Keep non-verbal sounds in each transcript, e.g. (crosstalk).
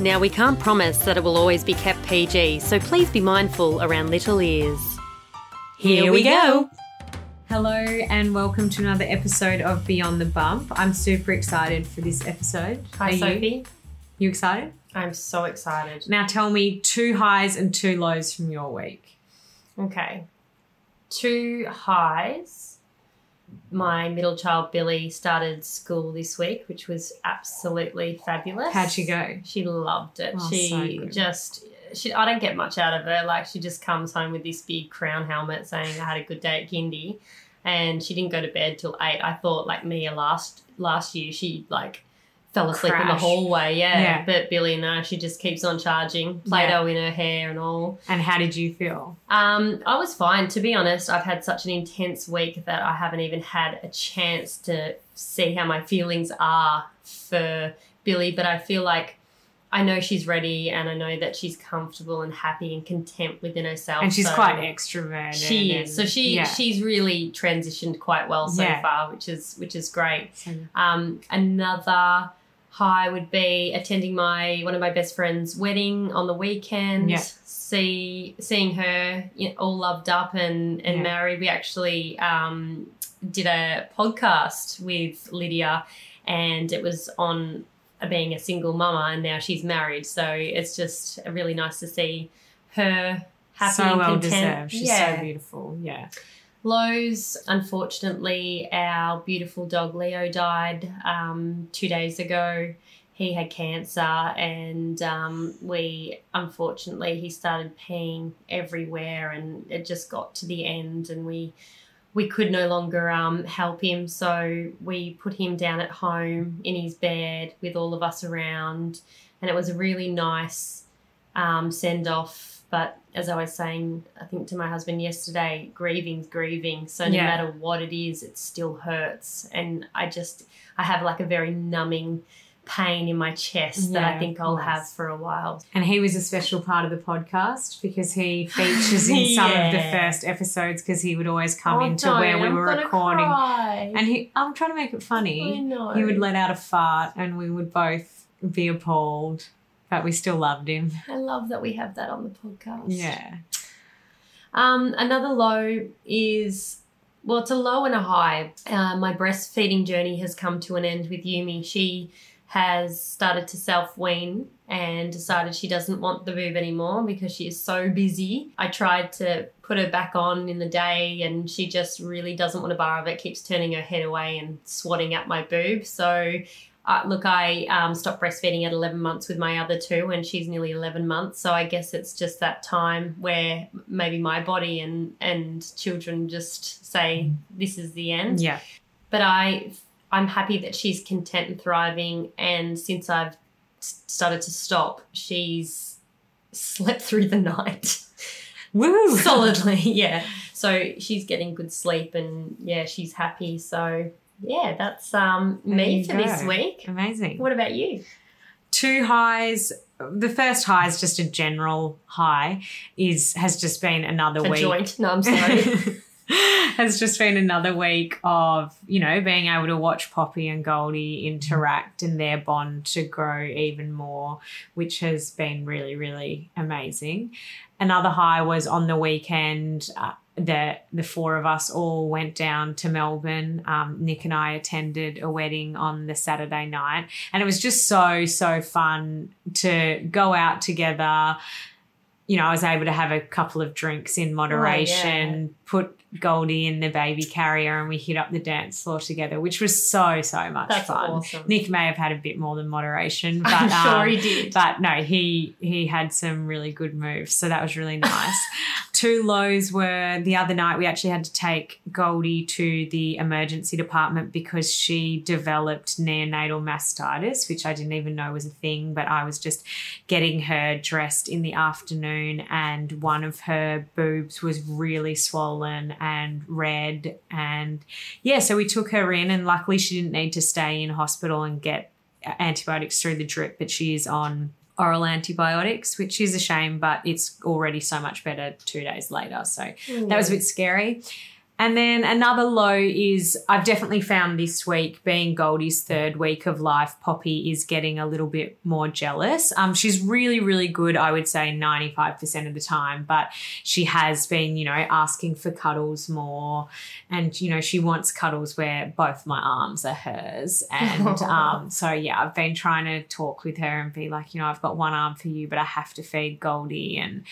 Now, we can't promise that it will always be kept PG, so please be mindful around little ears. Here we go. Hello and welcome to another episode of Beyond the Bump. I'm super excited for this episode. Hi, Are you? Sophie. You excited? I'm so excited. Now tell me two highs and two lows from your week. Okay. Two highs. My middle child, Billy, started school this week, which was absolutely fabulous. How'd she go? She loved it. Oh, she so just, she, I don't get much out of her. Like, she just comes home with this big crown helmet saying, I had a good day at kindy And she didn't go to bed till eight. I thought, like Mia last last year, she like fell asleep in the hallway. Yeah. Yeah. But Billy, no, she just keeps on charging. Play Doh in her hair and all. And how did you feel? Um, I was fine. To be honest, I've had such an intense week that I haven't even had a chance to see how my feelings are for Billy. But I feel like I know she's ready and I know that she's comfortable and happy and content within herself. And she's So quite extroverted. She is. So she yeah. she's really transitioned quite well so Yeah. far, which is which is great. Um, another high would be attending my one of my best friends' wedding on the weekend. Yeah. See seeing her you know, all loved up and and Yeah. married. We actually um, did a podcast with Lydia, and it was on being a single mama, and now she's married. So it's just really nice to see her happy so and well content. deserved. She's yeah. so beautiful. Yeah. Lows, unfortunately, our beautiful dog Leo died um, two days ago. He had cancer, and um, we unfortunately he started peeing everywhere, and it just got to the end, and we we could no longer um, help him, so we put him down at home in his bed with all of us around, and it was a really nice um, send off. But as I was saying, I think to my husband yesterday, grieving's grieving. So no Yeah. matter what it is, it still hurts. And I just, I have like a very numbing pain in my chest that I think I'll have for a while. And he was a special part of the podcast because he features in (laughs) some of the first episodes because he would always come Oh, into don't, where we I'm were recording. cry. And he, I'm trying to make it funny. He would let out a fart and we would both be appalled, but we still loved him. I love that we have that on the podcast. Yeah. Um, another low is well, it's a low and a high. Uh, my breastfeeding journey has come to an end with Yumi. She has started to self wean and decided she doesn't want the boob anymore because she is so busy. I tried to put her back on in the day and she just really doesn't want a bar of it, keeps turning her head away and swatting at my boob. So uh, look, I um, stopped breastfeeding at 11 months with my other two, and she's nearly 11 months. So I guess it's just that time where maybe my body and and children just say this is the end. Yeah. But I I'm happy that she's content and thriving. And since I've started to stop, she's slept through the (laughs) night Woo! solidly. (laughs) Yeah. So she's getting good sleep, and yeah, she's happy. So yeah, that's um me for this week. Amazing. What about you? Two highs. The first high is just a general high. Is has just been another A week. joint? No, I'm sorry. (laughs) has just been another week of you know being able to watch Poppy and Goldie interact and their bond to grow even more, which has been really really amazing. Another high was on the weekend. Uh, the the four of us all went down to Melbourne. Um, Nick and I attended a wedding on the Saturday night, and it was just so so fun to go out together. You know, I was able to have a couple of drinks in moderation, put Goldie in the baby carrier and we hit up the dance floor together, which was so, so much That's fun. awesome. Nick may have had a bit more than moderation, (laughs) but I'm sure um, he did. but no, he he had some really good moves, so that was really nice. (laughs) Two lows were the other night. We actually had to take Goldie to the emergency department because she developed neonatal mastitis, which I didn't even know was a thing. But I was just getting her dressed in the afternoon, and one of her boobs was really swollen and red, and yeah, so we took her in, and luckily she didn't need to stay in hospital and get antibiotics through the drip, but she is on oral antibiotics, which is a shame, but it's already so much better two days later. So that was a mm. bit scary. And then another low is I've definitely found this week, being Goldie's third week of life, Poppy is getting a little bit more jealous. Um, she's really, really good, I would say 95% of the time, but she has been, you know, asking for cuddles more. And, you know, she wants cuddles where both my arms are hers. And (laughs) um, so, yeah, I've been trying to talk with her and be like, you know, I've got one arm for you, but I have to feed Goldie. And,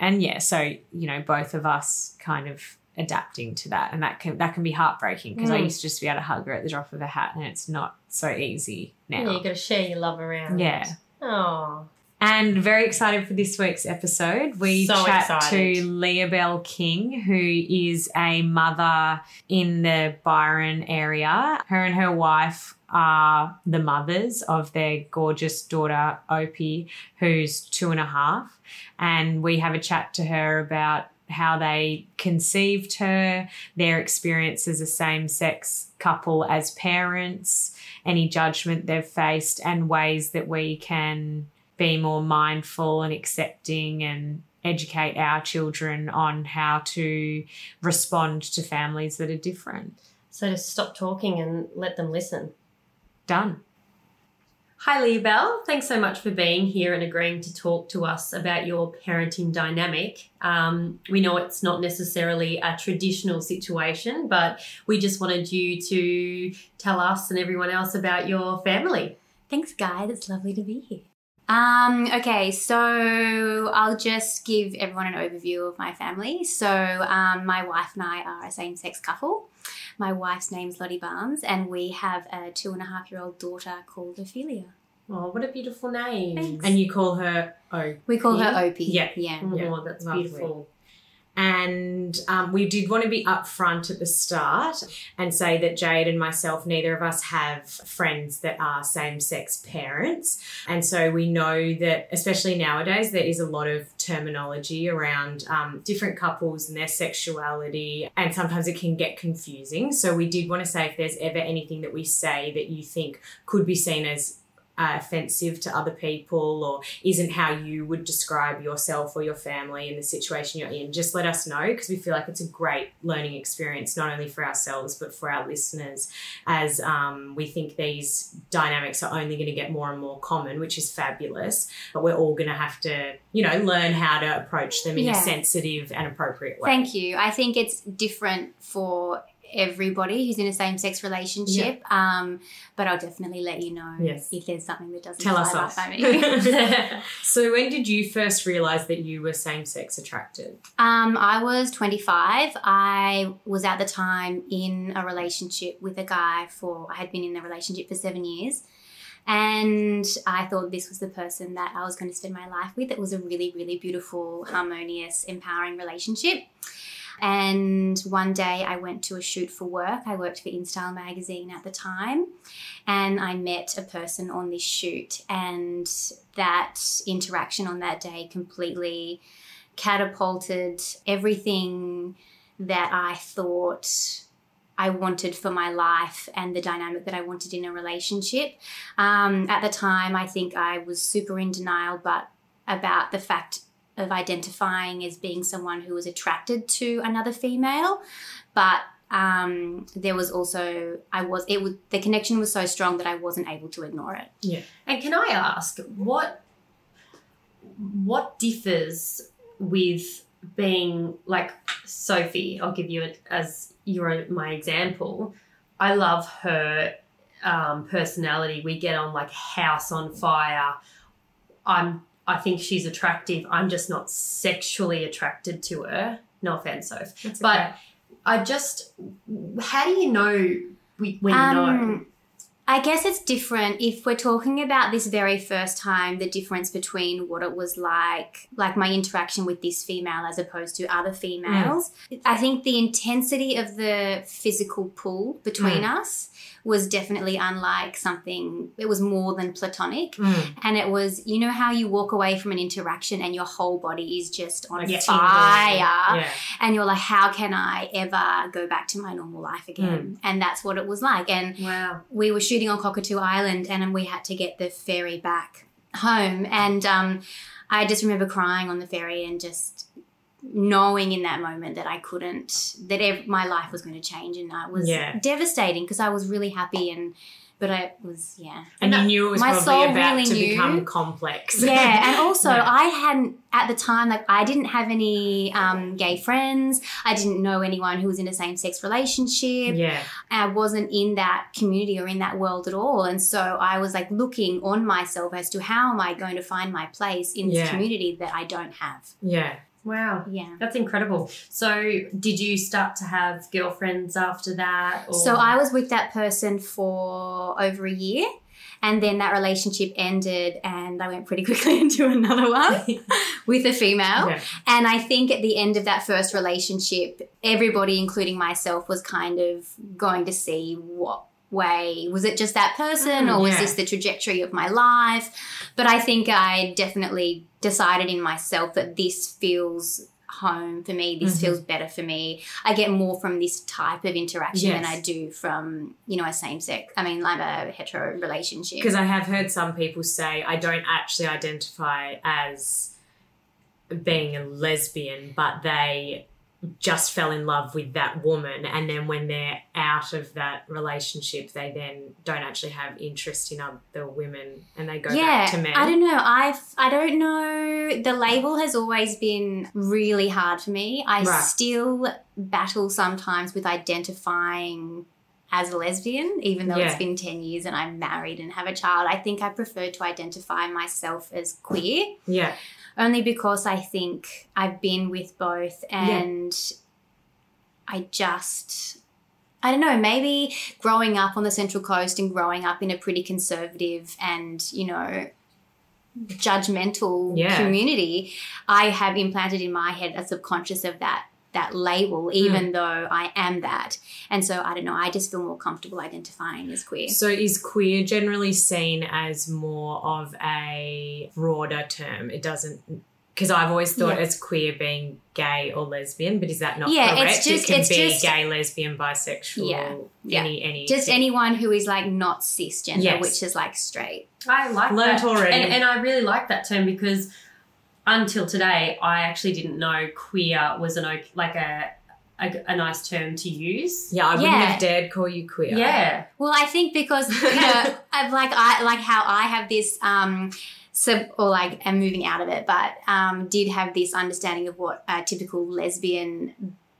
and yeah, so, you know, both of us kind of adapting to that and that can that can be heartbreaking because I Mm. used to just be able to hug her at the drop of a hat and it's not so easy now Yeah, you got to share your love around. Yeah. Oh, And very excited for this week's episode. We So chat excited. to Leah Bell King, who is a mother in the Byron area. Her and her wife are the mothers of their gorgeous daughter, Opie, who's two and a half. And we have a chat to her about how they conceived her, their experience as a same sex couple as parents, any judgment they've faced, and ways that we can be more mindful and accepting and educate our children on how to respond to families that are different. so to stop talking and let them listen. Done. Hi, Leah Bell. Thanks so much for being here and agreeing to talk to us about your parenting dynamic. Um, we know it's not necessarily a traditional situation, but we just wanted you to tell us and everyone else about your family. Thanks, Guy. It's lovely to be here. Um, okay, so I'll just give everyone an overview of my family. So, um, my wife and I are a same sex couple. My wife's name's Lottie Barnes, and we have a two and a half year old daughter called Ophelia. Oh, what a beautiful name. Thanks. And you call her O. We call her Opie. Yeah. Yeah. Oh, Yeah, that's lovely. beautiful. And um, we did want to be upfront at the start and say that Jade and myself, neither of us have friends that are same sex parents. And so we know that, especially nowadays, there is a lot of terminology around um, different couples and their sexuality. And sometimes it can get confusing. So we did want to say if there's ever anything that we say that you think could be seen as uh, offensive to other people or isn't how you would describe yourself or your family in the situation you're in, just let us know because we feel like it's a great learning experience, not only for ourselves but for our listeners, as um, we think these dynamics are only going to get more and more common, which is fabulous. But we're all going to have to, you know, learn how to approach them in Yeah. a sensitive and appropriate way. Thank you. I think it's different for everybody who's in a same sex relationship. Um, but I'll definitely let you know Yes. if there's something that doesn't Tell us off. by me. (laughs) so, when did you first realize that you were same sex attracted? Um, I was 25. I was at the time in a relationship with a guy for, I had been in the relationship for seven years. And I thought this was the person that I was going to spend my life with. It was a really, really beautiful, harmonious, empowering relationship. And one day I went to a shoot for work. I worked for InStyle magazine at the time. And I met a person on this shoot. And that interaction on that day completely catapulted everything that I thought I wanted for my life and the dynamic that I wanted in a relationship. Um, at the time, I think I was super in denial, but about the fact of identifying as being someone who was attracted to another female, but um, there was also I was it was the connection was so strong that I wasn't able to ignore it. Yeah. And can I ask what what differs with being like Sophie? I'll give you it as your my example. I love her um, personality. We get on like house on fire. I'm I think she's attractive. I'm just not sexually attracted to her. No offense, Soph. That's But. I just, how do you know we- when you know? Um, I guess it's different if we're talking about this very first time, the difference between what it was like, like my interaction with this female as opposed to other females. I think the intensity of the physical pull between us was definitely unlike something, it was more than platonic. Mm. And it was, you know, how you walk away from an interaction and your whole body is just on Like fire. Yeah. and you're like how can i ever go back to my normal life again and that's what it was like and wow. we were shooting on cockatoo island and we had to get the ferry back home and um, i just remember crying on the ferry and just knowing in that moment that i couldn't that ev- my life was going to change and it was Yeah. devastating because i was really happy and but i was yeah And And you knew it was my probably soul about really to knew. become complex. yeah, and (laughs) also. I hadn't at the time like I didn't have any um, gay friends. I didn't know anyone who was in a same sex relationship. yeah. I wasn't in that community or in that world at all, and so I was like looking on myself as to how am I going to find my place in this Yeah. community that I don't have. Yeah. Wow. Yeah. That's incredible. So, did you start to have girlfriends after that? Or? So I was with that person for over a year. And then that relationship ended, and I went pretty (laughs) quickly into another one (laughs) with a female. Yeah. And I think at the end of that first relationship, everybody, including myself, was kind of going to see what way was it just that person Mm, or was yeah. this the trajectory of my life? But I think I definitely decided in myself that this feels home for me. This Mhm. feels better for me. I get more from this type of interaction than I do from, you know, a same sex. I mean, like a hetero relationship. Because I have heard some people say I don't actually identify as being a lesbian, but they just fell in love with that woman. And then when they're out of that relationship, they then don't actually have interest in other women and they go back to men. I don't know. I I don't know. The label has always been really hard for me. I Right. still battle sometimes with identifying as a lesbian, even though Yeah. it's been 10 years and I'm married and have a child. I think I prefer to identify myself as queer yeah. Only because I think I've been with both and I just I don't know, maybe growing up on the Central Coast and growing up in a pretty conservative and, you know, judgmental Yeah. community, I have implanted in my head a subconscious of that that label, hmm. even though I am that. And so I don't know, I just feel more comfortable identifying as queer. So is queer generally seen as more of a broader term? It doesn't because I've always thought Yeah. it's queer being gay or lesbian, but is that not Yeah, correct? it's just- it can it's be just- gay, lesbian, bisexual, Yeah, yeah. any any Just anyone who is like not cisgender, Yes. which is like straight. I like Learnt that. already. And, and I really like that term because until today, I actually didn't know queer was an like a, a, a nice term to use. Yeah, I wouldn't Yeah. have dared call you queer. Yeah. Well, I think because you know, (laughs) I've like I like how I have this um sub or like am moving out of it, but um did have this understanding of what a typical lesbian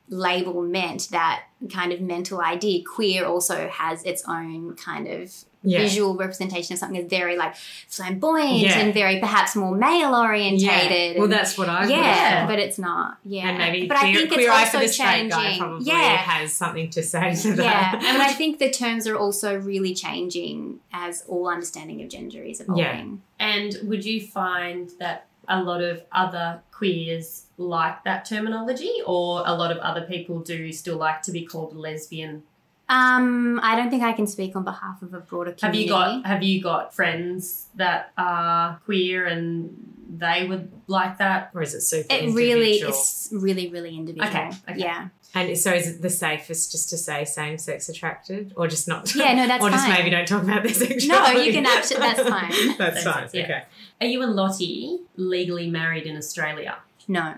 label meant that kind of mental idea queer also has its own kind of Yeah. visual representation of something that's very like flamboyant Yeah. and very perhaps more male orientated Yeah. Well, that's what I yeah, but it's not yeah And maybe but queer, I think queer it's also for the straight changing guy probably yeah has something to say to that. yeah, (laughs) and I think the terms are also really changing as all understanding of gender is evolving. And would you find that a lot of other queers like that terminology, or a lot of other people do still like to be called lesbian? Um, I don't think I can speak on behalf of a broader community. Have community. you got Have you got friends that are queer and they would like that? or is it super It really individual? is really, really individual. Okay, okay. Yeah. And so is it the safest just to say same sex attracted or just not? Yeah, no, that's (laughs) Or just fine. maybe don't talk about their No, you can abso- that's fine. (laughs) that's Same fine. sex, yeah. Okay. Are you and Lottie legally married in Australia? No.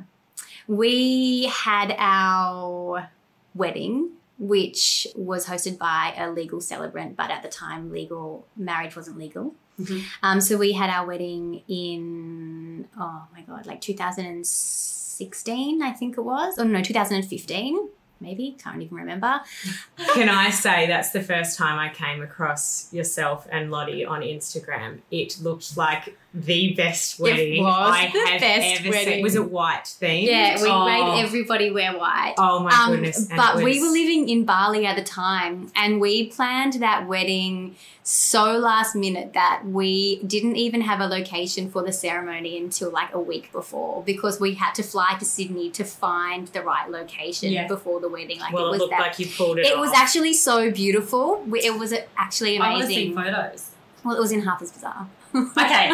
We had our wedding, which was hosted by a legal celebrant, but at the time, legal marriage wasn't legal. Mhm. Um, so we had our wedding in, oh my God, like 2016, I think it was. Or no, 2015, maybe. Can't even remember. (laughs) Can I say that's the first time I came across yourself and Lottie on Instagram? It looked like the best wedding was I the have best ever wedding. seen. Was it white themed? Yeah, we oh. made everybody wear white. Oh my Um, goodness! But it we were living in Bali at the time, and we planned that wedding so last minute that we didn't even have a location for the ceremony until like a week before because we had to fly to Sydney to find the right location Yeah. before the wedding. Like Well, it it, was looked that. like you pulled it. it was actually so beautiful. It was actually amazing. I want to see photos. Well, it was in Harper's Bazaar. (laughs) Okay,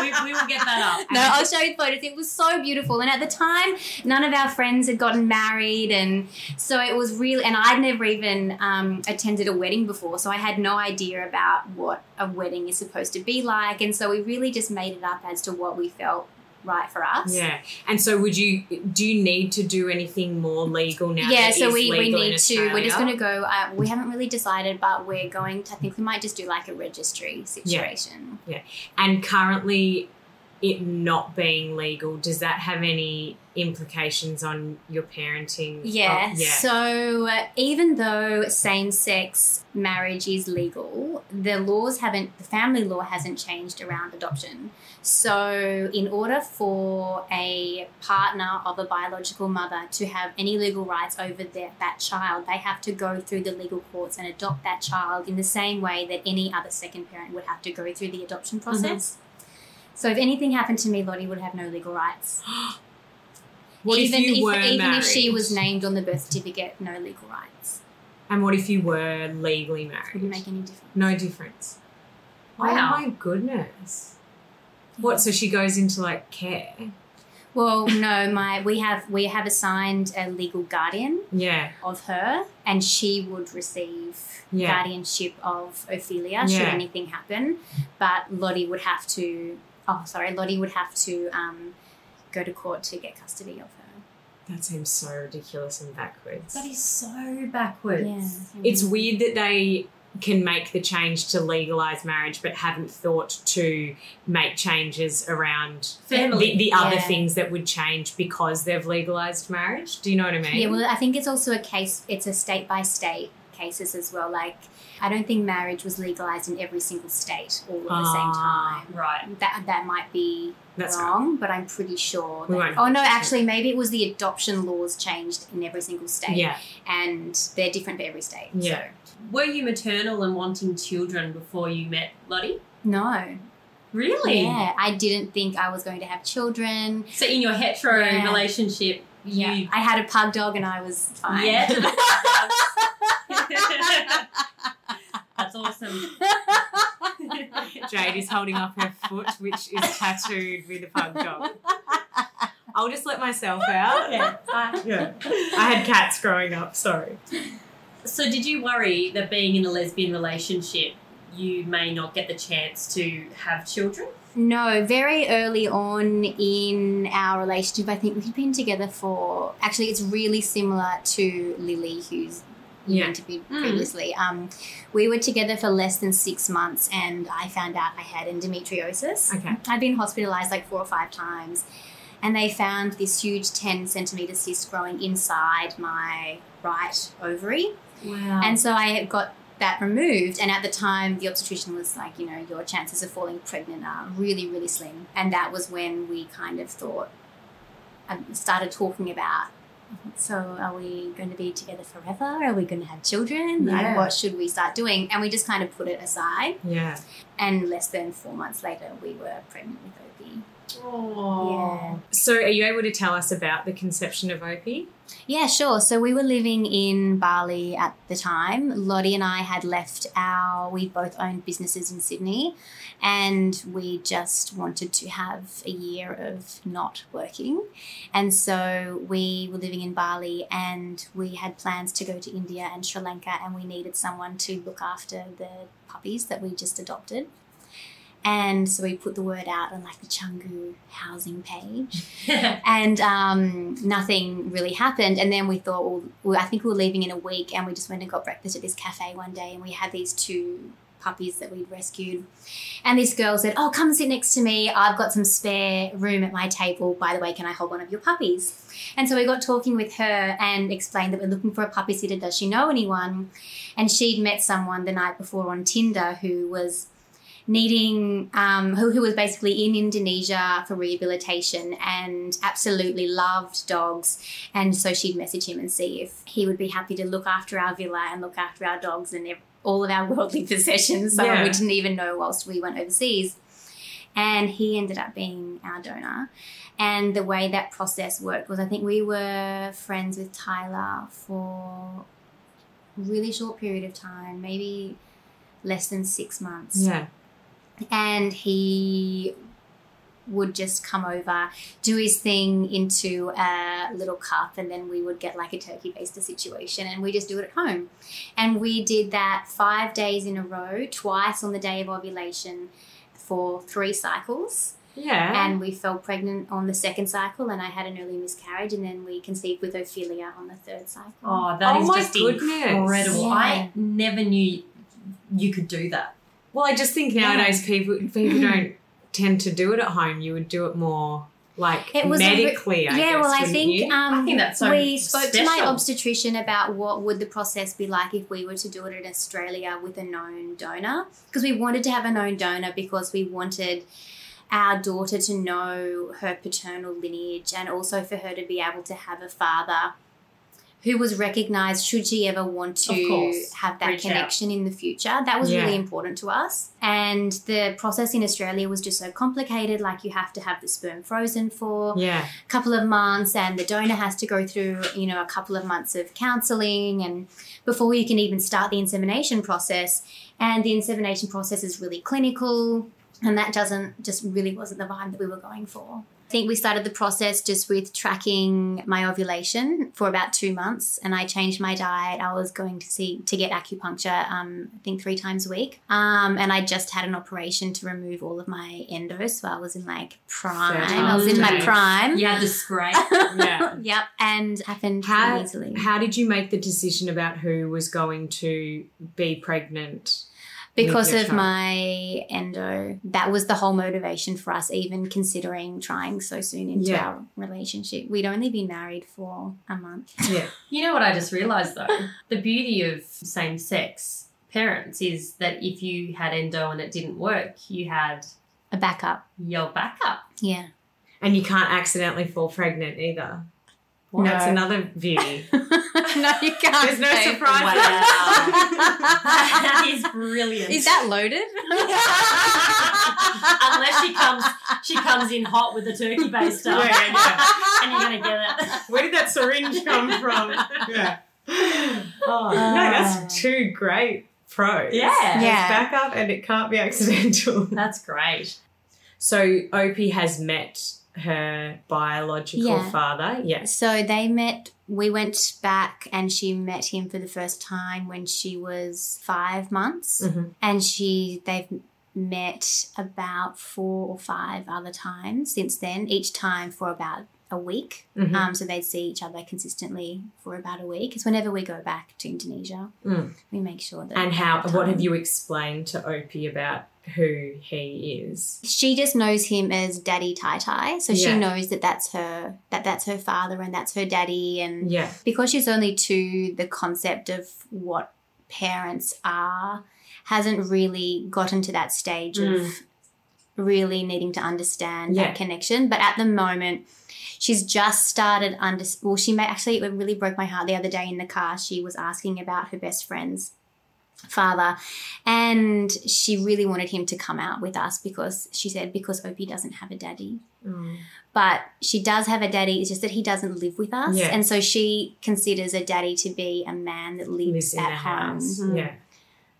we, we will get that up. No, I'll show you photos. It was so beautiful. And at the time, none of our friends had gotten married. And so it was really, and I'd never even um, attended a wedding before. So I had no idea about what a wedding is supposed to be like. And so we really just made it up as to what we felt right for us. Yeah, and so would you? Do you need to do anything more legal now? Yeah, so we, we need to. We're just going to go. Uh, we haven't really decided, but we're going to. I think we might just do like a registry situation. Yeah. And currently, it not being legal, does that have any implications on your parenting? Yeah. Oh, yeah. So uh, even though same-sex marriage is legal, the laws haven't. The family law hasn't changed around adoption. So in order for a partner of a biological mother to have any legal rights over their, that child, they have to go through the legal courts and adopt that child in the same way that any other second parent would have to go through the adoption process. So if anything happened to me, Lottie would have no legal rights. (gasps) What even if were even married? if she was named on the birth certificate, no legal rights. And what if you were legally married? Wouldn't make any difference. No difference. Oh wow. Oh my goodness. What? So she goes into like care? Well, no, my we have we have assigned a legal guardian Yeah. of her, and she would receive Yeah. guardianship of Ophelia should anything happen. But Lottie would have to. Oh, sorry, Lottie would have to um, go to court to get custody of her. That seems so ridiculous and backwards. That is so backwards. Yeah, It's weird that they can make the change to legalize marriage but haven't thought to make changes around Family. the, the other Yeah. things that would change because they've legalized marriage. Do you know what I mean? Yeah, well, I think it's also a case. It's a state by state cases as well. Like, I don't think marriage was legalized in every single state all at the same Ah. time. Right. That that might be That's wrong, but I'm pretty sure. We That, oh no, actually, maybe it was the adoption laws changed in every single state, Yeah. and they're different for every state. Yeah. So. Were you maternal and wanting children before you met Lottie? No. Really? Yeah, I didn't think I was going to have children. So in your hetero Yeah. relationship, Yeah, you I had a pug dog, and I was fine. Yeah. (laughs) (laughs) That's awesome. (laughs) Jade is holding up her foot, which is tattooed with a pug dog. I'll just let myself out. Yeah. I- Yeah. I had cats growing up, sorry. So, did you worry that being in a lesbian relationship, you may not get the chance to have children? No, very early on in our relationship, I think we'd been together for. Actually, it's really similar to Lily, who's you Yeah. interviewed Mm. previously. Um, we were together for less than six months, and I found out I had endometriosis. Okay. I'd been hospitalized like four or five times, and they found this huge 10 centimeter cyst growing inside my right ovary. Wow. And so I got that removed. And at the time, the obstetrician was like, you know, your chances of falling pregnant are really, really slim. And that was when we kind of thought, I started talking about, so are we going to be together forever? Are we going to have children? Yeah. Like, what should we start doing? And we just kind of put it aside. Yeah. And less than four months later, we were pregnant with Opie. Aww. So, are you able to tell us about the conception of Opie? Yeah, sure. So we were living in Bali at the time. Lottie and I had left our, we both owned businesses in Sydney, and we just wanted to have a year of not working. And so we were living in Bali and we had plans to go to India and Sri Lanka, and we needed someone to look after the puppies that we just adopted. And so we put the word out on like the Canggu housing page (laughs) and um, nothing really happened. And then we thought, well, I think we were leaving in a week, and we just went and got breakfast at this cafe one day, and we had these two puppies that we'd rescued. And this girl said, "Oh, come sit next to me. I've got some spare room at my table. By the way, can I hold one of your puppies?" And so we got talking with her and explained that we're looking for a puppy sitter. Does she know anyone? And she'd met someone the night before on Tinder who was needing um, who, who was basically in Indonesia for rehabilitation and absolutely loved dogs. And so she'd message him and see if he would be happy to look after our villa and look after our dogs and ev- all of our (laughs) worldly possessions. So Yeah. we didn't even know whilst we went overseas. And he ended up being our donor. And the way that process worked was I think we were friends with Tyler for a really short period of time, maybe less than six months Yeah. and he would just come over, do his thing into a little cup, and then we would get like a turkey baster situation, and we just do it at home. And we did that five days in a row, twice on the day of ovulation, for three cycles. Yeah. And we fell pregnant on the second cycle, and I had an early miscarriage, and then we conceived with Ophelia on the third cycle. Oh, that Oh is just goodness. incredible. Yeah. I never knew you could do that. well, I just think nowadays people people (clears throat) don't tend to do it at home. You would do it more like It was a re- medically. I yeah, guess, well, I think um, I think that's so we spoke to my obstetrician about what would the process be like if we were to do it in Australia with a known donor because we wanted to have a known donor because we wanted our daughter to know her paternal lineage and also for her to be able to have a father who was recognized should she ever want to course. have that Reach out. connection in the future. That was Yeah. really important to us. And the process in Australia was just so complicated. Like you have to have the sperm frozen for yeah. couple of months and the donor has to go through you know a couple of months of counseling and before you can even start the insemination process and the insemination process is really clinical and that doesn't just really wasn't the vibe that we were going for I think we started the process just with tracking my ovulation for about two months, and I changed my diet. I was going to see to get acupuncture, um, I think three times a week, um, and I just had an operation to remove all of my endo, so I was in like prime. I was in my prime. Yeah, the scrape. (laughs) Yeah. yep, and happened How, easily. how did you make the decision about who was going to be pregnant? Because of child? my endo, that was the whole motivation for us, even considering trying so soon into Yeah. our relationship. We'd only been married for a month. (laughs) Yeah. You know what I just realised though? The beauty of same sex parents is that if you had endo and it didn't work, you had A backup. your backup. Yeah. And you can't accidentally fall pregnant either. That's another view. (laughs) no, you can't. There's no say- surprise. (laughs) that is brilliant. Is that loaded? (laughs) Unless she comes, she comes in hot with the turkey baster, Yeah, yeah, yeah. and you're gonna get it. Where did that syringe come from? yeah. Oh, no, that's two great pros. Yeah. It's Yeah. backup and it can't be accidental. That's great. So Opie has met her biological Yeah. father. Yes. So they met, we went back and she met him for the first time when she was five months. Mhm. And she, they've met about four or five other times since then, each time for about a week. Mhm. Um, so they'd see each other consistently for about a week. Because whenever we go back to Indonesia, Mm. we make sure that. And how? What have you explained to Opie about who he is? she just knows him as daddy tai tai so she knows that that's her that that's her father and that's her daddy and Yeah. because she's only two the concept of what parents are hasn't really gotten to that stage of really needing to understand Yeah. that connection but at the moment she's just started under well she may actually it really broke my heart the other day in the car she was asking about her best friend's father and she really wanted him to come out with us because she said because opie doesn't have a daddy Mm. but she does have a daddy it's just that he doesn't live with us Yeah. and so she considers a daddy to be a man that lives, Lives at home. Mhm. Yeah.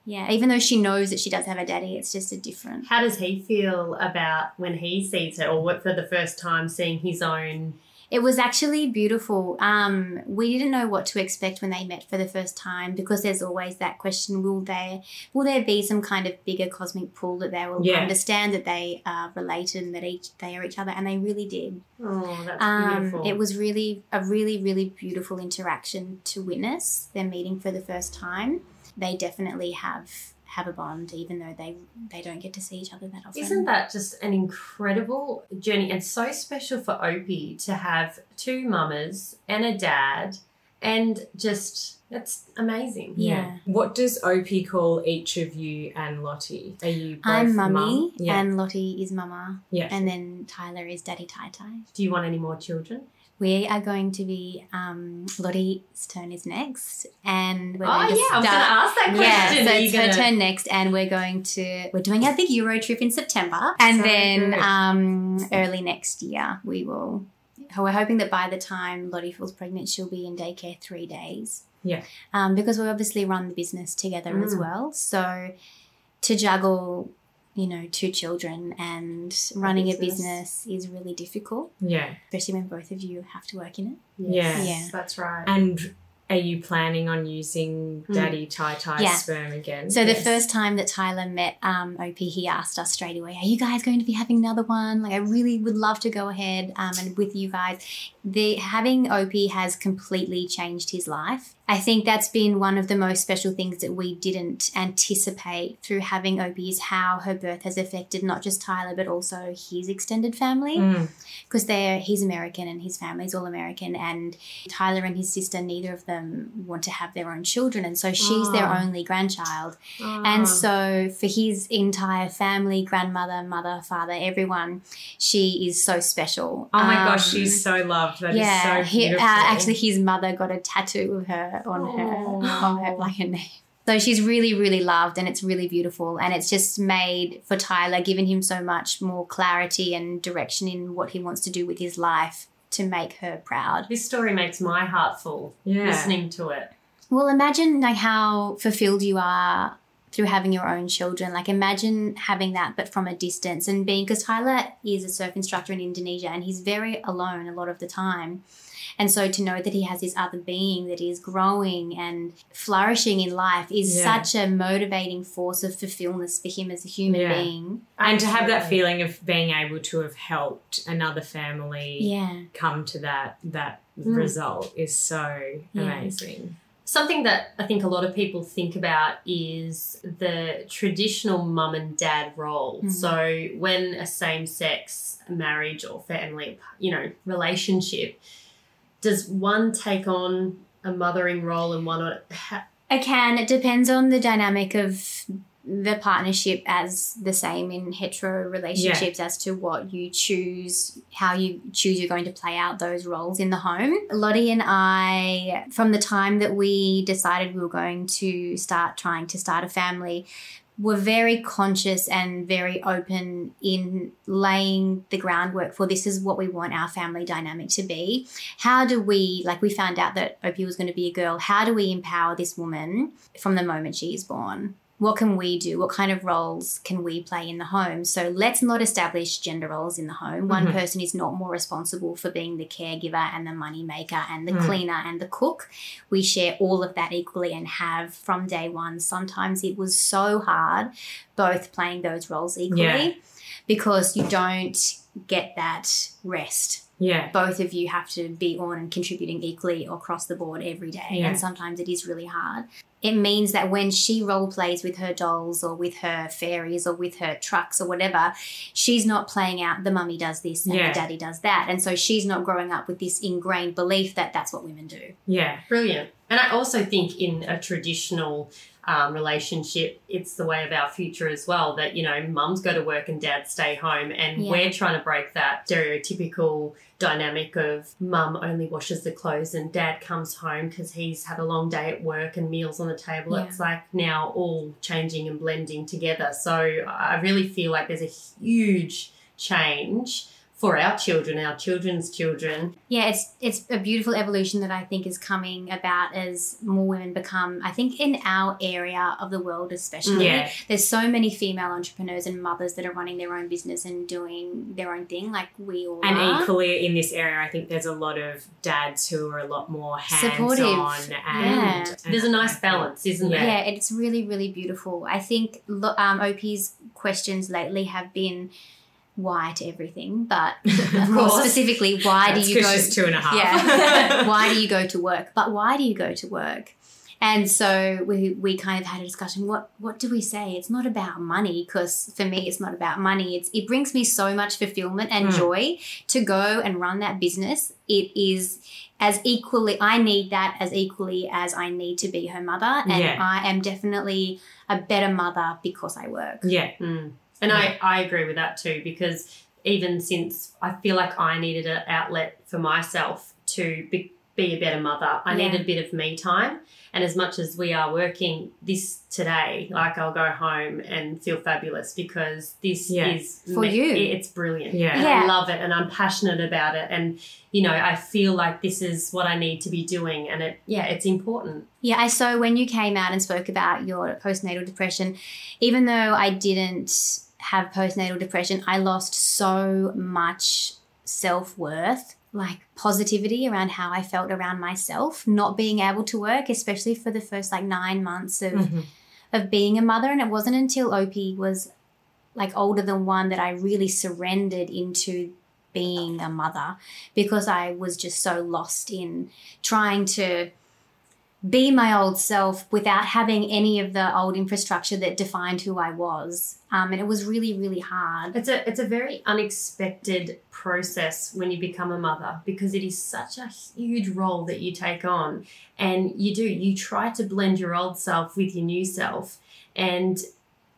Yeah even though she knows that she does have a daddy it's just a different How does he feel about when he sees her, or what for the first time seeing his own? It was actually beautiful. Um, we didn't know what to expect when they met for the first time because there's always that question: Will there, will there be some kind of bigger cosmic pull that they will Yeah. understand that they are related and that each they are each other? And they really did. Oh, that's Um, beautiful. it was really a really really beautiful interaction to witness. their meeting for the first time. They definitely have have a bond, even though they they don't get to see each other that often. Isn't that just an incredible journey and so special for Opie to have two mamas and a dad and just That's amazing. Yeah. What does Opie call each of you and Lottie? Are you both I'm mummy, mum? Yeah. and Lottie is mama, yeah. and then Tyler is daddy tai tai. Do you want any more children? We are going to be um, Lottie's turn is next, and we're oh going to yeah, I was going to ask that question. Yeah, so it's her gonna- turn next, and we're going to we're doing our big Euro trip in September, and So then um, early next year we will. We're hoping that by the time Lottie feels pregnant, she'll be in daycare three days. Yeah. Um, because we obviously run the business together as Mm. well, so to juggle, you know, two children and running a business. business is really difficult, Yeah. especially when both of you have to work in it. Yes, Yeah. that's right. And are you planning on using Mm. Daddy Tai Tai Yeah. sperm again? So the first time that Tyler met um, Opie, he asked us straight away, "Are you guys going to be having another one? Like, I really would love to go ahead um, and with you guys." The having Opie has completely changed his life. I think that's been one of the most special things that we didn't anticipate through having Opie is how her birth has affected not just Tyler but also his extended family Mm. because they're he's American and his family's all American and Tyler and his sister neither of them want to have their own children and so she's their Ah. only grandchild and so for his entire family grandmother mother father everyone she is so special Oh my Um, gosh, she's so loved. That is yeah so he, uh, beautiful. actually his mother got a tattoo of her on her on her like her name so she's really really loved and it's really beautiful and it's just made for tyler given him so much more clarity and direction in what he wants to do with his life to make her proud this story makes my heart full yeah. listening to it. Well, imagine like how fulfilled you are through having your own children. Like imagine having that, but from a distance and being because Tyler is a surf instructor in Indonesia and he's very alone a lot of the time. And so to know that he has this other being that is growing and flourishing in life is Yeah. such a motivating force of fulfillment for him as a human Yeah. being. And to have that feeling of being able to have helped another family Yeah. come to that that Mm. result is so Yeah. amazing. Something that I think a lot of people think about is the traditional mum and dad role. Mhm. So when a same sex marriage or family, you know, relationship, does one take on a mothering role and one on ha- I can. It depends on the dynamic of the partnership as the same in hetero relationships as to what you choose, how you choose you're going to play out those roles in the home. Lottie and I, from the time that we decided we were going to start trying to start a family, were very conscious and very open in laying the groundwork for this is what we want our family dynamic to be. How do we like we found out that opie was going to be a girl how do we empower this woman from the moment she is born what can we do what kind of roles can we play in the home so let's not establish gender roles in the home one Mhm. person is not more responsible for being the caregiver and the money maker and the Mm. cleaner and the cook we share all of that equally and have from day one sometimes it was so hard both playing those roles equally Yeah. because you don't get that rest Yeah. both of you have to be on and contributing equally across the board every day. Yeah. And sometimes it is really hard. It means that when she role plays with her dolls or with her fairies or with her trucks or whatever, she's not playing out the mummy does this and Yeah. the daddy does that. And so she's not growing up with this ingrained belief that that's what women do. Yeah. Brilliant. And I also think in a traditional um, relationship, it's the way of our future as well that, you know, mums go to work and dads stay home. And Yeah. we're trying to break that stereotypical dynamic of mum only washes the clothes and dad comes home because he's had a long day at work and meals on the table. Yeah. It's like now all changing and blending together. So I really feel like there's a huge change for our children, our children's children. Yeah, it's it's a beautiful evolution that I think is coming about as more women become. I think in our area of the world, especially, Yeah. there's so many female entrepreneurs and mothers that are running their own business and doing their own thing, like we all And are. equally in this area, I think there's a lot of dads who are a lot more hands Supportive. on and, Yeah. and There's a nice balance, isn't there? yeah, it's really really beautiful. I think lo- um, Opie's questions lately have been why to everything, but (laughs) more course. specifically, why That's do you go? two and a half. Yeah. (laughs) why do you go to work? But why do you go to work? And so we, we kind of had a discussion. What what do we say? It's not about money because for me, it's not about money. It's it brings me so much fulfillment and Mm. joy to go and run that business. It is as equally. I need that as equally as I need to be her mother, and Yeah. I am definitely a better mother because I work. Yeah. Mm. And I, I agree with that too because even since I feel like I needed an outlet for myself to be, be a better mother, I Yeah. needed a bit of me time. And as much as we are working this today, like I'll go home and feel fabulous because this Yeah. is For me- you. It's brilliant. Yeah. Yeah. I love it and I'm passionate about it. And, you know, I feel like this is what I need to be doing. And it, yeah, it's important. Yeah, I saw when you came out and spoke about your postnatal depression, even though I didn't have postnatal depression, I lost so much self worth, like positivity around how I felt around myself, not being able to work, especially for the first like nine months of, Mhm. of being a mother. And it wasn't until Opie was like older than one that I really surrendered into being a mother because I was just so lost in trying to be my old self without having any of the old infrastructure that defined who I was. Um, and it was really, really hard. It's a it's a very unexpected process when you become a mother because it is such a huge role that you take on and you do you try to blend your old self with your new self and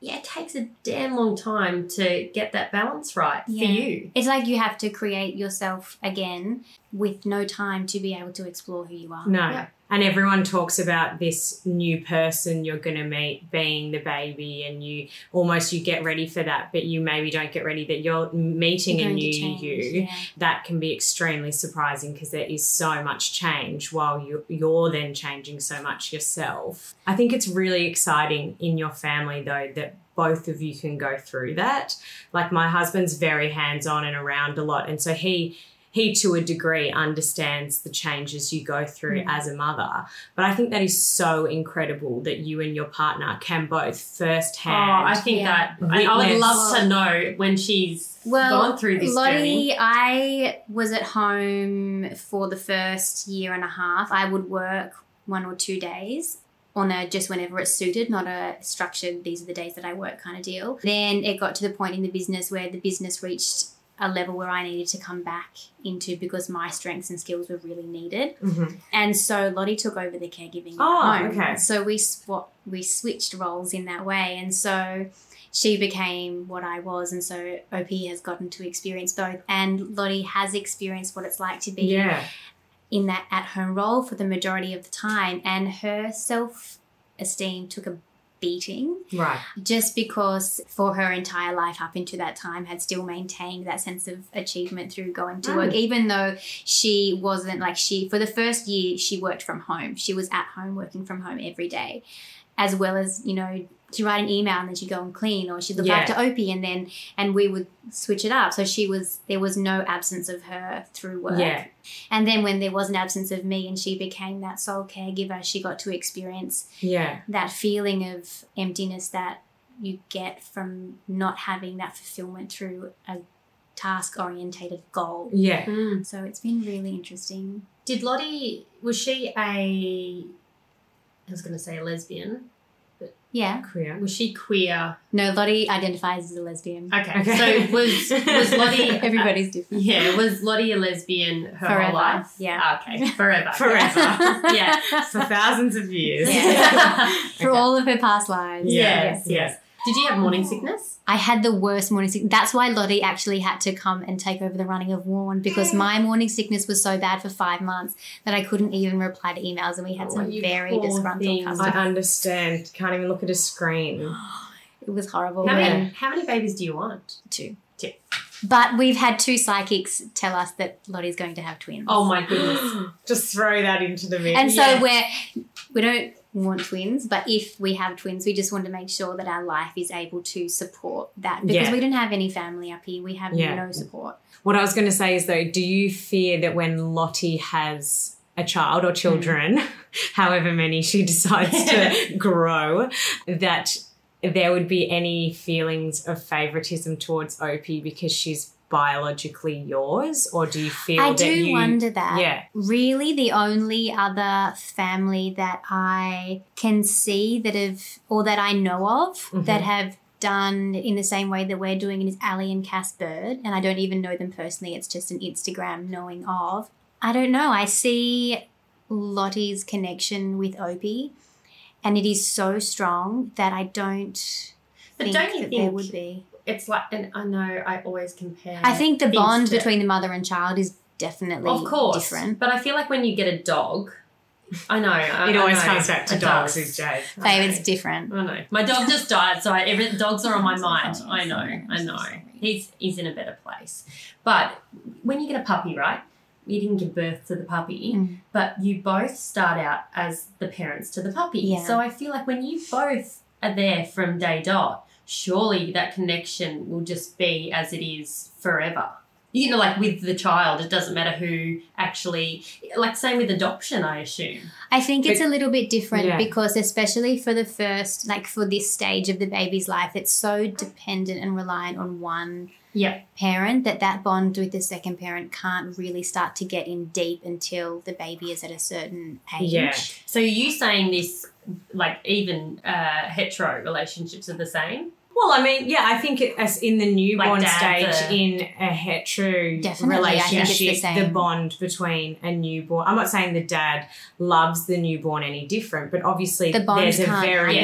yeah it takes a damn long time to get that balance right Yeah. for you It's like you have to create yourself again with no time to be able to explore who you are. No. Yeah. And everyone talks about this new person you're going to meet being the baby, and you almost you get ready for that, but you maybe don't get ready that you're meeting You're a new change, you. yeah. That can be extremely surprising because there is so much change while you, you're then changing so much yourself. I think it's really exciting in your family though that both of you can go through that. Like my husband's very hands on and around a lot, and so he he to a degree understands the changes you go through Mm. as a mother. But I think that is so incredible that you and your partner can both oh firsthand. i think Yeah. that I, I would love to know when she's Well, gone through this Lottie, journey I was at home for the first year and a half. I would work one or two days on a just whenever it suited, not a structured, these are the days that I work kind of deal. Then it got to the point in the business where the business reached a level where I needed to come back into because my strengths and skills were really needed. Mhm. And so Lottie took over the caregiving Oh, at home. okay. So we swap, we switched roles in that way, and so she became what I was, and so Opie has gotten to experience both, and Lottie has experienced what it's like to be Yeah. in that at-home role for the majority of the time, and her self-esteem took a beating Right. just because for her entire life up into that time had still maintained that sense of achievement through going to work. Oh. Even though she wasn't like she for the first year she worked from home. She was at home working from home every day as well as you know she'd write an email and then she'd go and clean or she'd look Yeah. after opie and then and we would switch it up so she was there was no absence of her through work Yeah. and then when there was an absence of me and she became that sole caregiver she got to experience Yeah. that feeling of emptiness that you get from not having that fulfillment through a task orientated goal. Yeah. Mm. So it's been really interesting. did lottie was she a i was going to say a lesbian Yeah. Queer. was she queer No, Lottie identifies as a lesbian. Okay. Okay. So was was Lottie (laughs) Everybody's different. Yeah, was Lottie a lesbian her Forever, whole life? yeah. Ah, okay. (laughs) Forever. Forever. (laughs) yeah. For thousands of years. Yeah. For Okay. all of her past lives. Yes, Yeah. yes. Did you have morning sickness? I had the worst morning sickness. That's why Lottie actually had to come and take over the running of Warn because my morning sickness was so bad for five months that I couldn't even reply to emails, and we had Oh, some very disgruntled thing. I customers. understand. Can't even look at a screen. (gasps) It was horrible. How many how many babies do you want? two. Two. But we've had two psychics tell us that Lottie's going to have twins. Oh my goodness. (gasps) Just throw that into the mix. And so Yeah. we're we don't want twins, but if we have twins, we just want to make sure that our life is able to support that because Yeah. we don't have any family up here. We have Yeah. no support. What I was going to say is though, do you fear that when Lottie has a child or children, mm. (laughs) however many she decides to (laughs) grow, that there would be any feelings of favoritism towards Opie because she's biologically yours, or do you feel I that do you? wonder that. Yeah. Really, the only other family that I can see that have, or that I know of, that Mhm. have done in the same way that we're doing it is Ali and Cass Bird. And I don't even know them personally, it's just an Instagram knowing of. I don't know. I see Lottie's connection with Opie, and it is so strong that I don't But think don't you that there would be. It's like, and I know I always compare. I think the bond to- between the mother and child is definitely of course, different. But I feel like when you get a dog, I know I, It I always know, comes back to it dogs does. with Jade. I Babe, it's different. I know. My dog just died, so I, every, dogs are on my (laughs) mind. I know, I'm I so know. He's he's in a better place. But when you get a puppy, right? You didn't give birth to the puppy, Mm. but you both start out as the parents to the puppy. Yeah. So I feel like when you both are there from day dot, surely that connection will just be as it is forever. You know, like with the child, it doesn't matter who actually, like, same with adoption, I assume. I think it's But- a little bit different Yeah. because, especially for the first, like for this stage of the baby's life, it's so dependent and reliant on one Yeah. parent that that bond with the second parent can't really start to get in deep until the baby is at a certain age. Yeah. So are you saying this, like, even uh, hetero relationships are the same? Well, I mean, yeah, I think it, as in the newborn Like stage, a- in a hetero Definitely, I think it's the relationship, the, bond between a newborn. I'm not saying the dad loves the newborn any different, but obviously The there's a very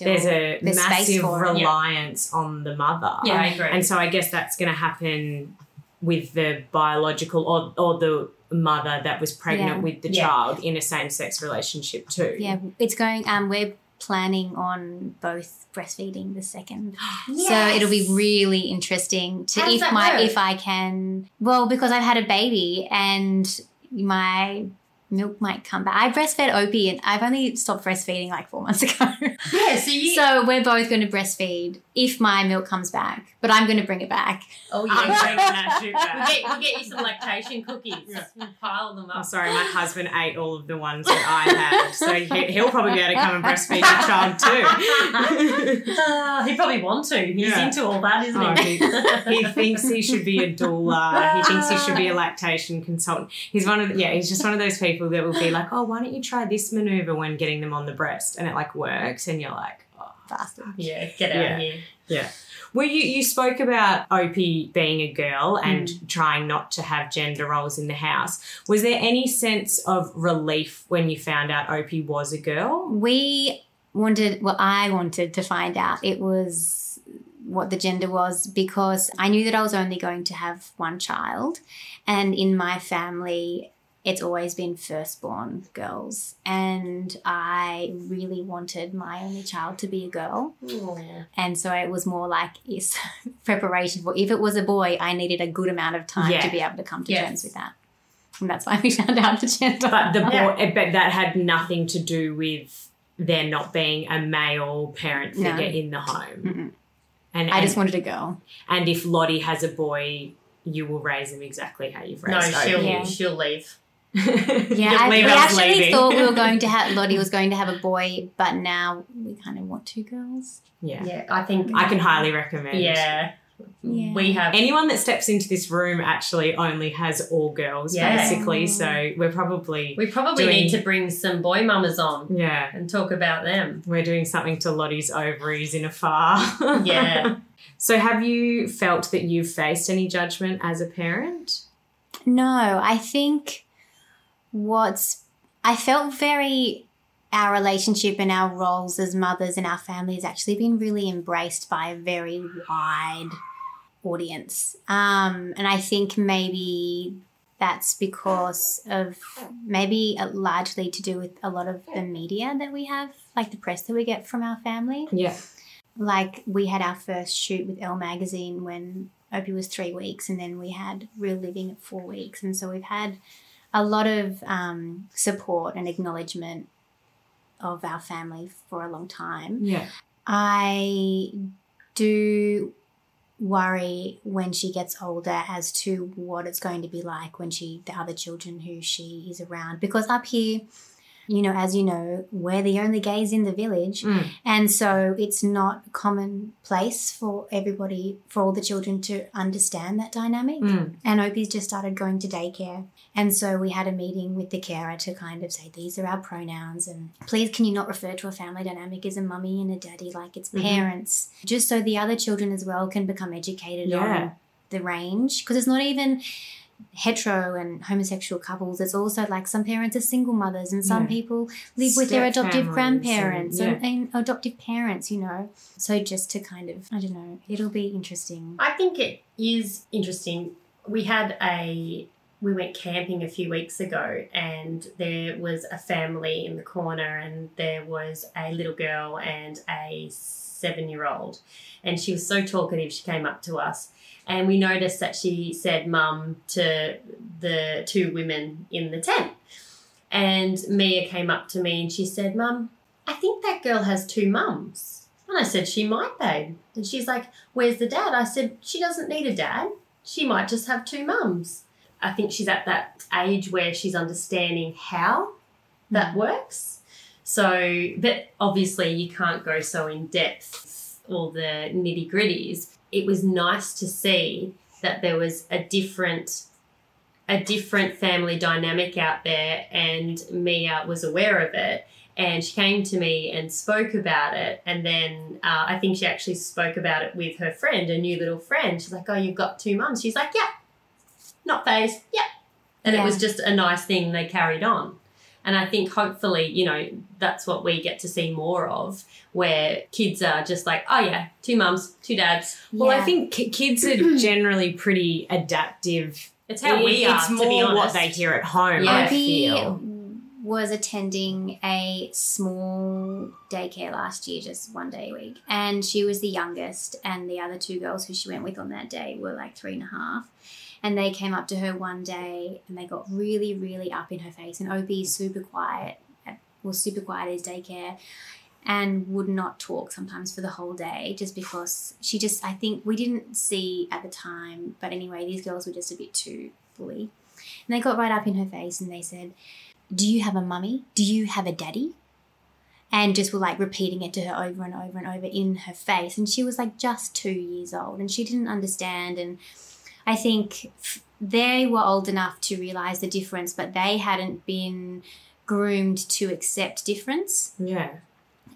there's a there's massive it. Yeah. reliance on the mother. Yeah, I agree. And so I guess that's going to happen with the biological or, or the mother that was pregnant Yeah. with the Yeah. child in a same sex relationship too. yeah, it's going. Um, we're planning on both breastfeeding the second. (gasps) So it'll be really interesting to if my work? if I can well because I've had a baby and my milk might come back. I breastfed Opie and I've only stopped breastfeeding like four months (laughs) ago. yeah, so you. so we're both going to breastfeed if my milk comes back, but I'm going to bring it back. oh, I'm yeah. that shit back. We'll get, we'll get you some lactation cookies. We'll pile them up. Oh, up. sorry, my husband ate all of the ones that I had, so he, he'll probably be able to come and breastfeed your child too. Uh, he probably want to. He's Yeah. into all that, isn't Oh, he? he thinks he should be a doula. He thinks he should be a lactation consultant. He's one of the, yeah, he's just one of those people that will be like, oh, why don't you try this maneuver when getting them on the breast, and it like works, and you're like, oh. Bastard. yeah, get out Yeah. of here. Yeah. Well, you, you spoke about Opie being a girl and mm. trying not to have gender roles in the house. Was there any sense of relief when you found out Opie was a girl? We wanted, well, I wanted to find out it was what the gender was because I knew that I was only going to have one child. And in my family, it's always been firstborn girls. And I really wanted my only child to be a girl. And so it was more like is (laughs) preparation for if it was a boy, I needed a good amount of time Yeah. to be able to come to Yes. terms with that. And that's why we (laughs) found out the gender. But the boy, Yeah. but that had nothing to do with there not being a male parent No. figure in the home. Mm-mm. And I and, just wanted a girl. and if Lottie has a boy, you will raise him exactly how you've raised. No, she'll, Yeah. she'll leave. (laughs) Yeah, I, we actually leaving. thought we were going to (laughs) have Lottie was going to have a boy, but now we kind of want two girls. yeah. Yeah, I think. I can highly recommend. Yeah. Yeah. We have. Anyone that steps into this room actually only has all girls, Yeah. basically. So we're probably we probably doing- need to bring some boy mamas on yeah, and talk about them. we're doing something to Lottie's ovaries in a far. (laughs) Yeah. so have you felt that you've faced any judgment as a parent? No, I think what's I felt very our relationship and our roles as mothers and our family has actually been really embraced by a very wide audience. Um, and I think maybe that's because of maybe largely to do with a lot of the media that we have, like the press that we get from our family. Yeah. like we had our first shoot with Elle magazine when Opie was three weeks, and then we had Real Living at four weeks, and so we've had a lot of um, support and acknowledgement of our family for a long time. Yeah. I do worry when she gets older as to what it's going to be like when she the other children who she is around because up here you know, as you know, we're the only gays in the village. Mm. And so it's not commonplace for everybody, for all the children to understand that dynamic. Mm. And Opie's just started going to daycare. And so we had a meeting with the carer to kind of say, these are our pronouns. And please, can you not refer to a family dynamic as a mummy and a daddy like it's Mhm. parents? Just so the other children as well can become educated Yeah. on the range. Because it's not even hetero and homosexual couples. It's also like some parents are single mothers and some Yeah. people live with their adoptive grandparents and- and, and adoptive parents, you know. So just to kind of, I don't know, it'll be interesting. I think it is interesting. We had a we went camping a few weeks ago and there was a family in the corner and there was a little girl and a 7-year-old and she was so talkative she came up to us and we noticed that she said mum to the two women in the tent. And Mia came up to me and she said, "Mum, I think that girl has two mums." And I said, "She might, babe." And she's like, Where's the dad? I said, She doesn't need a dad. She might just have two mums. I think she's at that age where she's understanding how that mm. works. So, but obviously, you can't go so in depth, all the nitty gritties. It was nice to see that there was a different a different family dynamic out there and Mia was aware of it and she came to me and spoke about it and then uh, i think she actually spoke about it with her friend a new little friend. She's like oh you've got two mums. She's like yeah not phased yeah. And it was just a nice thing they carried on and i think hopefully you know that's what we get to see more of where kids are just like oh yeah two mums two dads Well, I think ki- kids are (clears throat) generally pretty adaptive. it's how we are It's to more be what they hear at home. Yeah. I Opie feel. was attending a small daycare last year, just one day a week. And she was the youngest, and the other two girls who she went with on that day were like three and a half. And they came up to her one day and they got really, really up in her face. And Opie's super quiet, uh, was super quiet at his daycare and would not talk sometimes for the whole day just because she just, I think we didn't see at the time, but anyway, these girls were just a bit too bully. And they got right up in her face and they said, Do you have a mummy? Do you have a daddy? And just were like repeating it to her over and over and over in her face. And she was like just two years old and she didn't understand. And I think they were old enough to realize the difference, but they hadn't been groomed to accept difference. Yeah.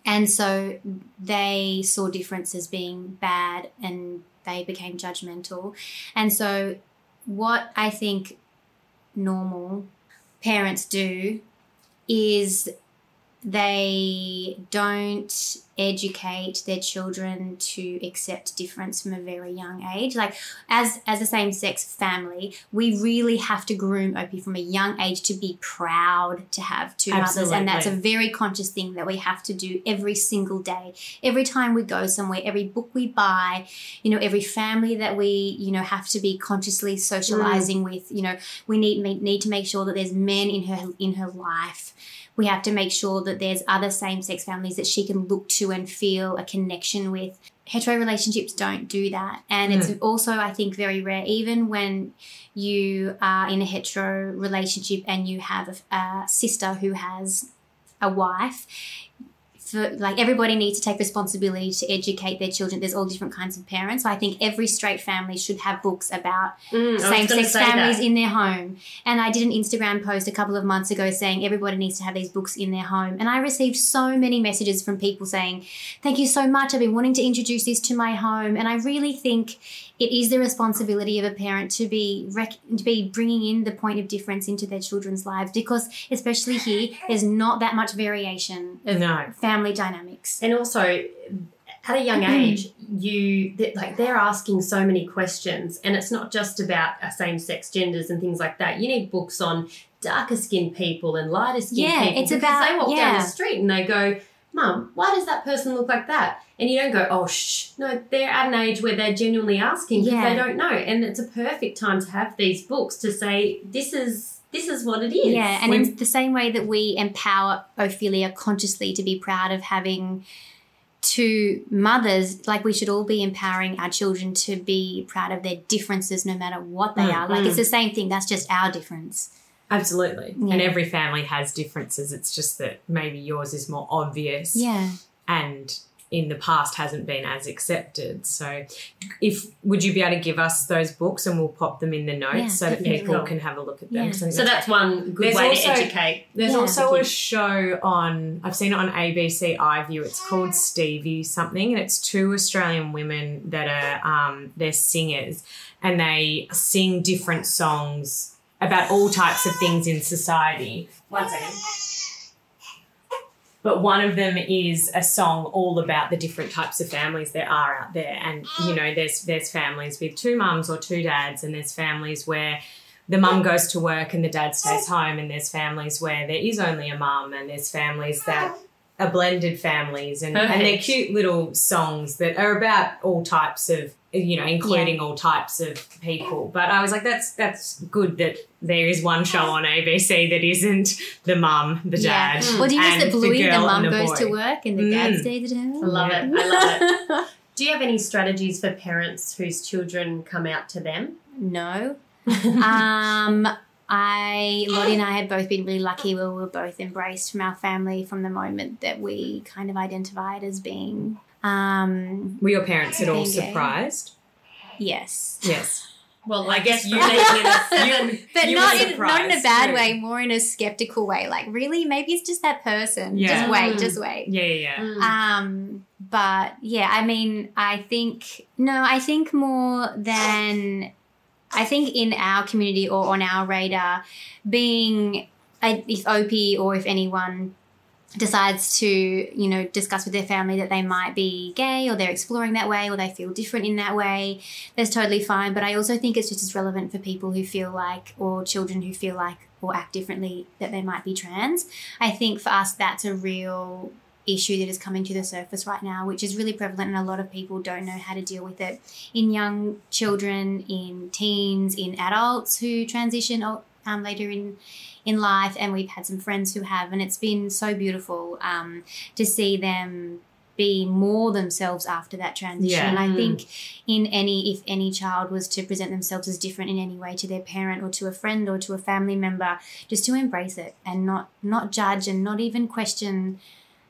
And so they saw difference as being bad and they became judgmental. And so, what I think normal parents do is they don't educate their children to accept difference from a very young age. Like as as a same sex family we really have to groom opie from a young age to be proud to have two mothers. And that's a very conscious thing that we have to do every single day. Every time we go somewhere every book we buy you know every family that we you know have to be consciously socializing mm. with you know we need need to make sure that there's men in her in her life. We have to make sure that there's other same-sex families that she can look to and feel a connection with. Hetero relationships don't do that. And it's hmm. also i think very rare even when you are in a hetero relationship and you have a, a sister who has a wife for like everybody needs to take responsibility to educate their children there's all different kinds of parents so i think every straight family should have books about Mm, same-sex say that. families in their home. And I did an Instagram post a couple of months ago saying everybody needs to have these books in their home. And I received so many messages from people saying, Thank you so much. I've been wanting to introduce this to my home. And I really think it is the responsibility of a parent to be rec- to be bringing in the point of difference into their children's lives because especially here there's not that much variation of No. family dynamics. and also at a young age you like they're asking so many questions and it's not just about uh, same-sex genders and things like that you need books on darker skinned people and lighter skinned Yeah, people it's because about- they walk down the street and they go mum why does that person look like that and you don't go oh shh no they're at an age where they're genuinely asking because Yeah. they don't know and it's a perfect time to have these books to say this is this is what it is Yeah, and When- in the same way that we empower Ophelia consciously to be proud of having two mothers, like we should all be empowering our children to be proud of their differences no matter what they Mm, are. Like mm. it's the same thing, that's just our difference. Absolutely. Yeah. And every family has differences. It's just that maybe yours is more obvious Yeah. and in the past hasn't been as accepted. So if would you be able to give us those books and we'll pop them in the notes Yeah, so that definitely. people can have a look at them. Yeah. 'Cause I think So that's- that's one good There's way also- to educate. There's Yeah. also a show on, I've seen it on ABC iView. It's called Stevie something, and it's two Australian women that are, um, they're singers, and they sing different songs about all types of things in society. One second. But one of them is a song all about the different types of families there are out there, and you know, there's there's families with two mums or two dads, and there's families where the mum goes to work and the dad stays home, and there's families where there is only a mum, and there's families that are blended families, and, and they're cute little songs that are about all types of, you know, including all types of people. But I was like, that's that's good that there is one show on ABC that isn't the mum, the Yeah. dad. Well, do you and just the Bluey, the girl mum and the goes boy. to work and the dad Mm. stays at home? I love Yeah. it. I love it. (laughs) Do you have any strategies for parents whose children come out to them? No. (laughs) um, I, Lottie and I had both been really lucky where we were both embraced from our family from the moment that we kind of identified as being, um, Were your parents at all Being gay. surprised? yes. Yes. Well, I I guess you- you making it a You- But you not were in, not in a bad too. way, more in a skeptical way. Like, really? Maybe it's just that person. Yeah. Just wait, Mm. just wait. Yeah, yeah, yeah. Mm. Um, but yeah, I mean, I think no, I think more than I think in our community or on our radar, being I- if Opie or if anyone decides to you know discuss with their family that they might be gay or they're exploring that way or they feel different in that way that's totally fine. But i also think it's just as relevant for people who feel like or children who feel like or act differently that they might be trans. I think for us that's a real issue that is coming to the surface right now, which is really prevalent, and a lot of people don't know how to deal with it in young children, in teens, in adults who transition um, later in in life. And we've had some friends who have, and it's been so beautiful um, to see them be more themselves after that transition. Yeah. And I Mm. think in any if any child was to present themselves as different in any way to their parent or to a friend or to a family member, just to embrace it and not not judge and not even question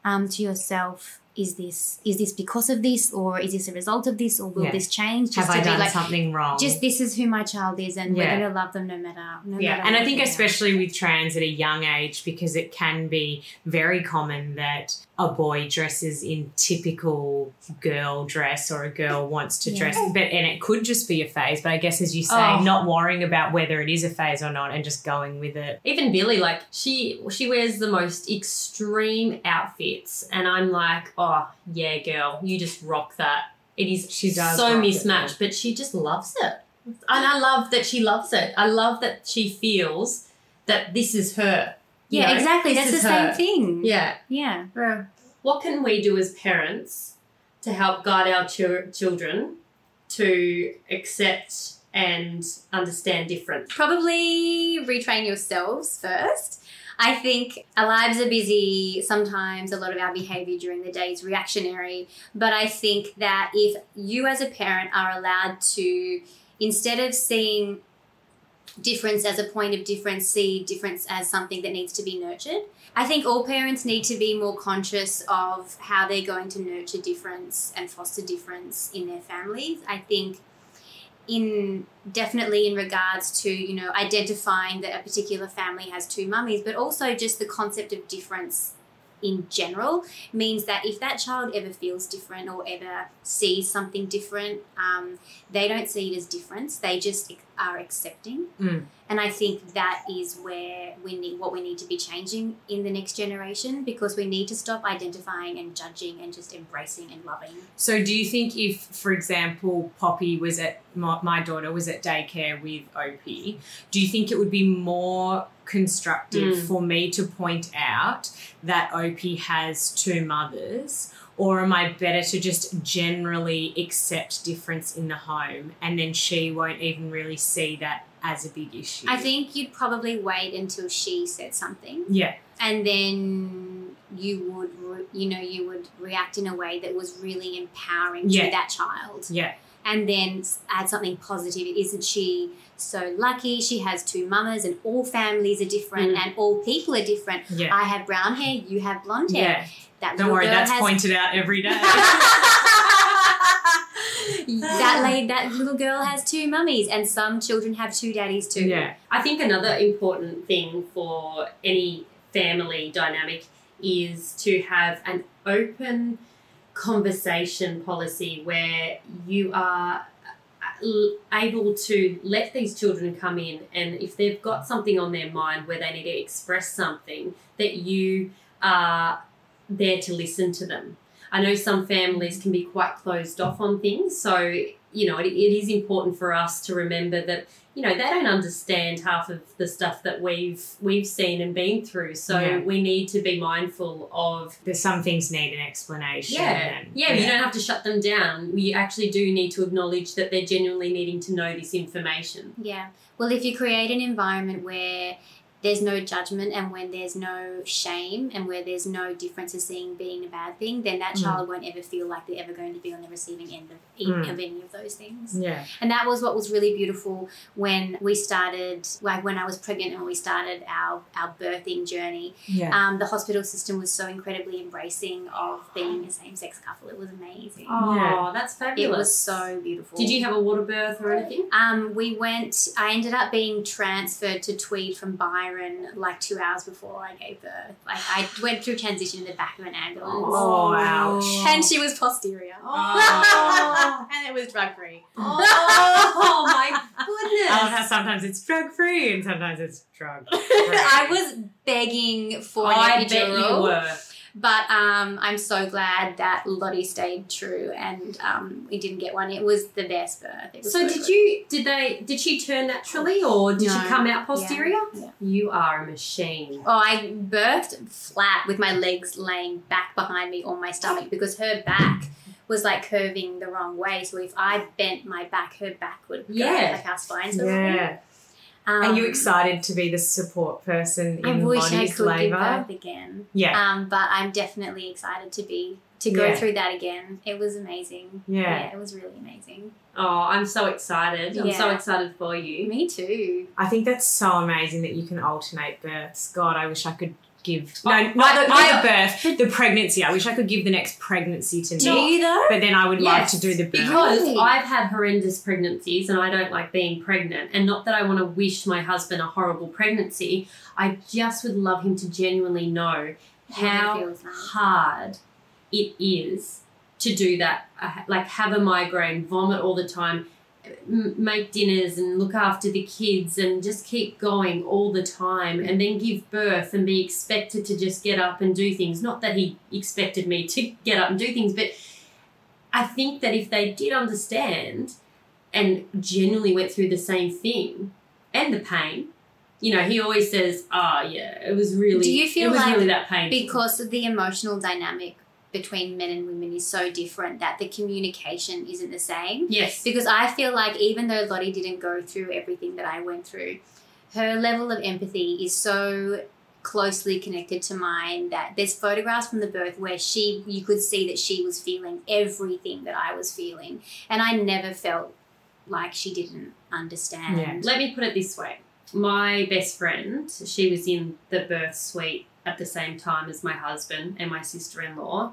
um, to yourself is this is this because of this or is this a result of this or will Yeah. this change just Have to I be done like something wrong? just this is who my child is and Yeah. we're going to love them no matter no yeah, matter and I think especially with trans at a young age, because it can be very common that a boy dresses in typical girl dress or a girl wants to Yeah. dress, but and it could just be a phase. But I guess as you say, Oh. not worrying about whether it is a phase or not, and just going with it. Even Billy, like she she wears the most extreme outfits, and I'm like, oh yeah, girl, you just rock that. It is She does so rock it, mismatched, but she just loves it, and I love that she loves it. I love that she feels that this is her. You yeah know? exactly This that's the is same thing Yeah. yeah What can we do as parents to help guide our chil- children to accept and understand difference? probably retrain yourselves first. I think our lives are busy. Sometimes a lot of our behavior during the day is reactionary. But I think that if you as a parent are allowed to, instead of seeing difference as a point of difference, see difference as something that needs to be nurtured. I think all parents need to be more conscious of how they're going to nurture difference and foster difference in their families. I think in definitely in regards to you know identifying that a particular family has two mummies but also just the concept of difference in general means that if that child ever feels different or ever sees something different um, they don't see it as difference they just are accepting Mm. and i think that is where we need what we need to be changing in the next generation because we need to stop identifying and judging and just embracing and loving So, do you think if, for example, Poppy was at my, my daughter was at daycare with Opie, do you think it would be more constructive Mm. for me to point out that Opie has two mothers? Or am I better to just generally accept difference in the home and then she won't even really see that as a big issue? i think you'd probably wait until she said something Yeah. and then you would re- you know you would react in a way that was really empowering Yeah. to that child Yeah. and then add something positive. Isn't she so lucky? She has two mamas, and all families are different, Mm. and all people are different. Yeah. I have brown hair, you have blonde hair. yeah. That Don't worry, that's has pointed out every day. (laughs) that (laughs) lady, that little girl has two mummies, and some children have two daddies too. yeah. I think another important thing for any family dynamic is to have an open conversation policy where you are uh, able to let these children come in and if they've got something on their mind where they need to express something that you are there to listen to them i know some families can be quite closed off on things so you know it, it is important for us to remember that you know they don't understand half of the stuff that we've we've seen and been through so Yeah. we need to be mindful of There's some things need an explanation. yeah, and- yeah, you don't have to shut them down. You actually do need to acknowledge that they're genuinely needing to know this information. Yeah. Well, if you create an environment where there's no judgment and when there's no shame and where there's no difference of seeing being a bad thing, then that Mm. child won't ever feel like they're ever going to be on the receiving end of, e- Mm. of any of those things. Yeah. And that was what was really beautiful when we started, like when I was pregnant and we started our, our birthing journey. Yeah. Um, the hospital system was so incredibly embracing of being a same sex couple. It was amazing. Oh, Yeah. that's fabulous. It was so beautiful. Did you have a water birth or anything? Um, we went. I ended up being transferred to Tweed from Byron like two hours before I gave birth. Like I went through transition in the back of an ambulance, Oh, ouch. and she was posterior. Oh. (laughs) and it was drug free. (laughs) Oh, my I love how goodness. Oh, sometimes it's drug free and sometimes it's drug. (laughs) I was begging for I an bet you were. But um, I'm so glad that Lottie stayed true and um, we didn't get one. It was the best birth. It was So so did good. you? Did they? Did she turn naturally, or did No. she come out posterior? Yeah. You are a machine. Oh, I birthed flat with my legs laying back behind me on my stomach because her back was like curving the wrong way. So if I bent my back, her back would go Yeah. like our spine sort of. Yeah. Um, Are you excited to be the support person I in wish I Lottie's could give birth again. Yeah. Um, but I'm definitely excited to be to go Yeah. through that again. It was amazing. Yeah. yeah. it was really amazing. Oh, I'm so excited. I'm so excited for you. Me too. I think that's so amazing that you can alternate births. God, I wish I could give no, I- not, the, not I- the birth, the pregnancy. I wish I could give the next pregnancy to me. you though? But then I would love Yes, to do the birth. Because I've had horrendous pregnancies and I don't like being pregnant. And not that I want to wish my husband a horrible pregnancy. I just would love him to genuinely know What it how hard it is to do that. Uh, Like have a migraine, vomit all the time, m- make dinners and look after the kids and just keep going all the time and then give birth and be expected to just get up and do things. Not that he expected me to (laughs) get up and do things, but I think that if they did understand and genuinely went through the same thing and the pain, you know, he always says, "Ah, yeah, it was really, Do you feel it was like really that pain because of the emotional dynamic between men and women is so different that the communication isn't the same. yes, Because I feel like even though Lottie didn't go through everything that I went through, her level of empathy is so closely connected to mine that there's photographs from the birth where she you could see that she was feeling everything that I was feeling and I never felt like she didn't understand. Yeah. Let me put it this way. My best friend, she was in the birth suite at the same time as my husband and my sister in law.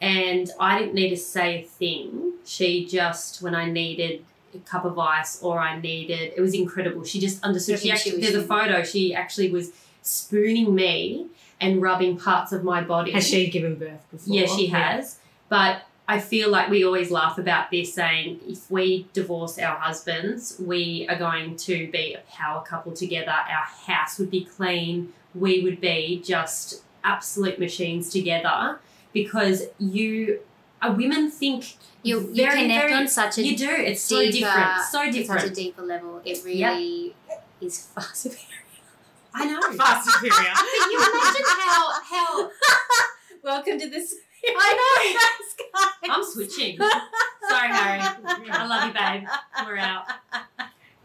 And I didn't need to say a thing. She just, when I needed a cup of ice or I needed, it was incredible. She just understood. She actually, there's a photo. She actually was spooning me and rubbing parts of my body. Has she given birth before? Yeah, she has. But I feel like we always laugh about this, saying if we divorce our husbands, we are going to be a power couple together. Our house would be clean. We would be just absolute machines together because you, uh, women think You you Very, connect very- on such a you do. It's deeper, so different. So such a deeper level. It really is far (laughs) superior. I know. (laughs) Far superior. (laughs) Can you imagine how how Welcome to this. I know. I'm switching. Sorry, Harry. I love you, babe. We're out.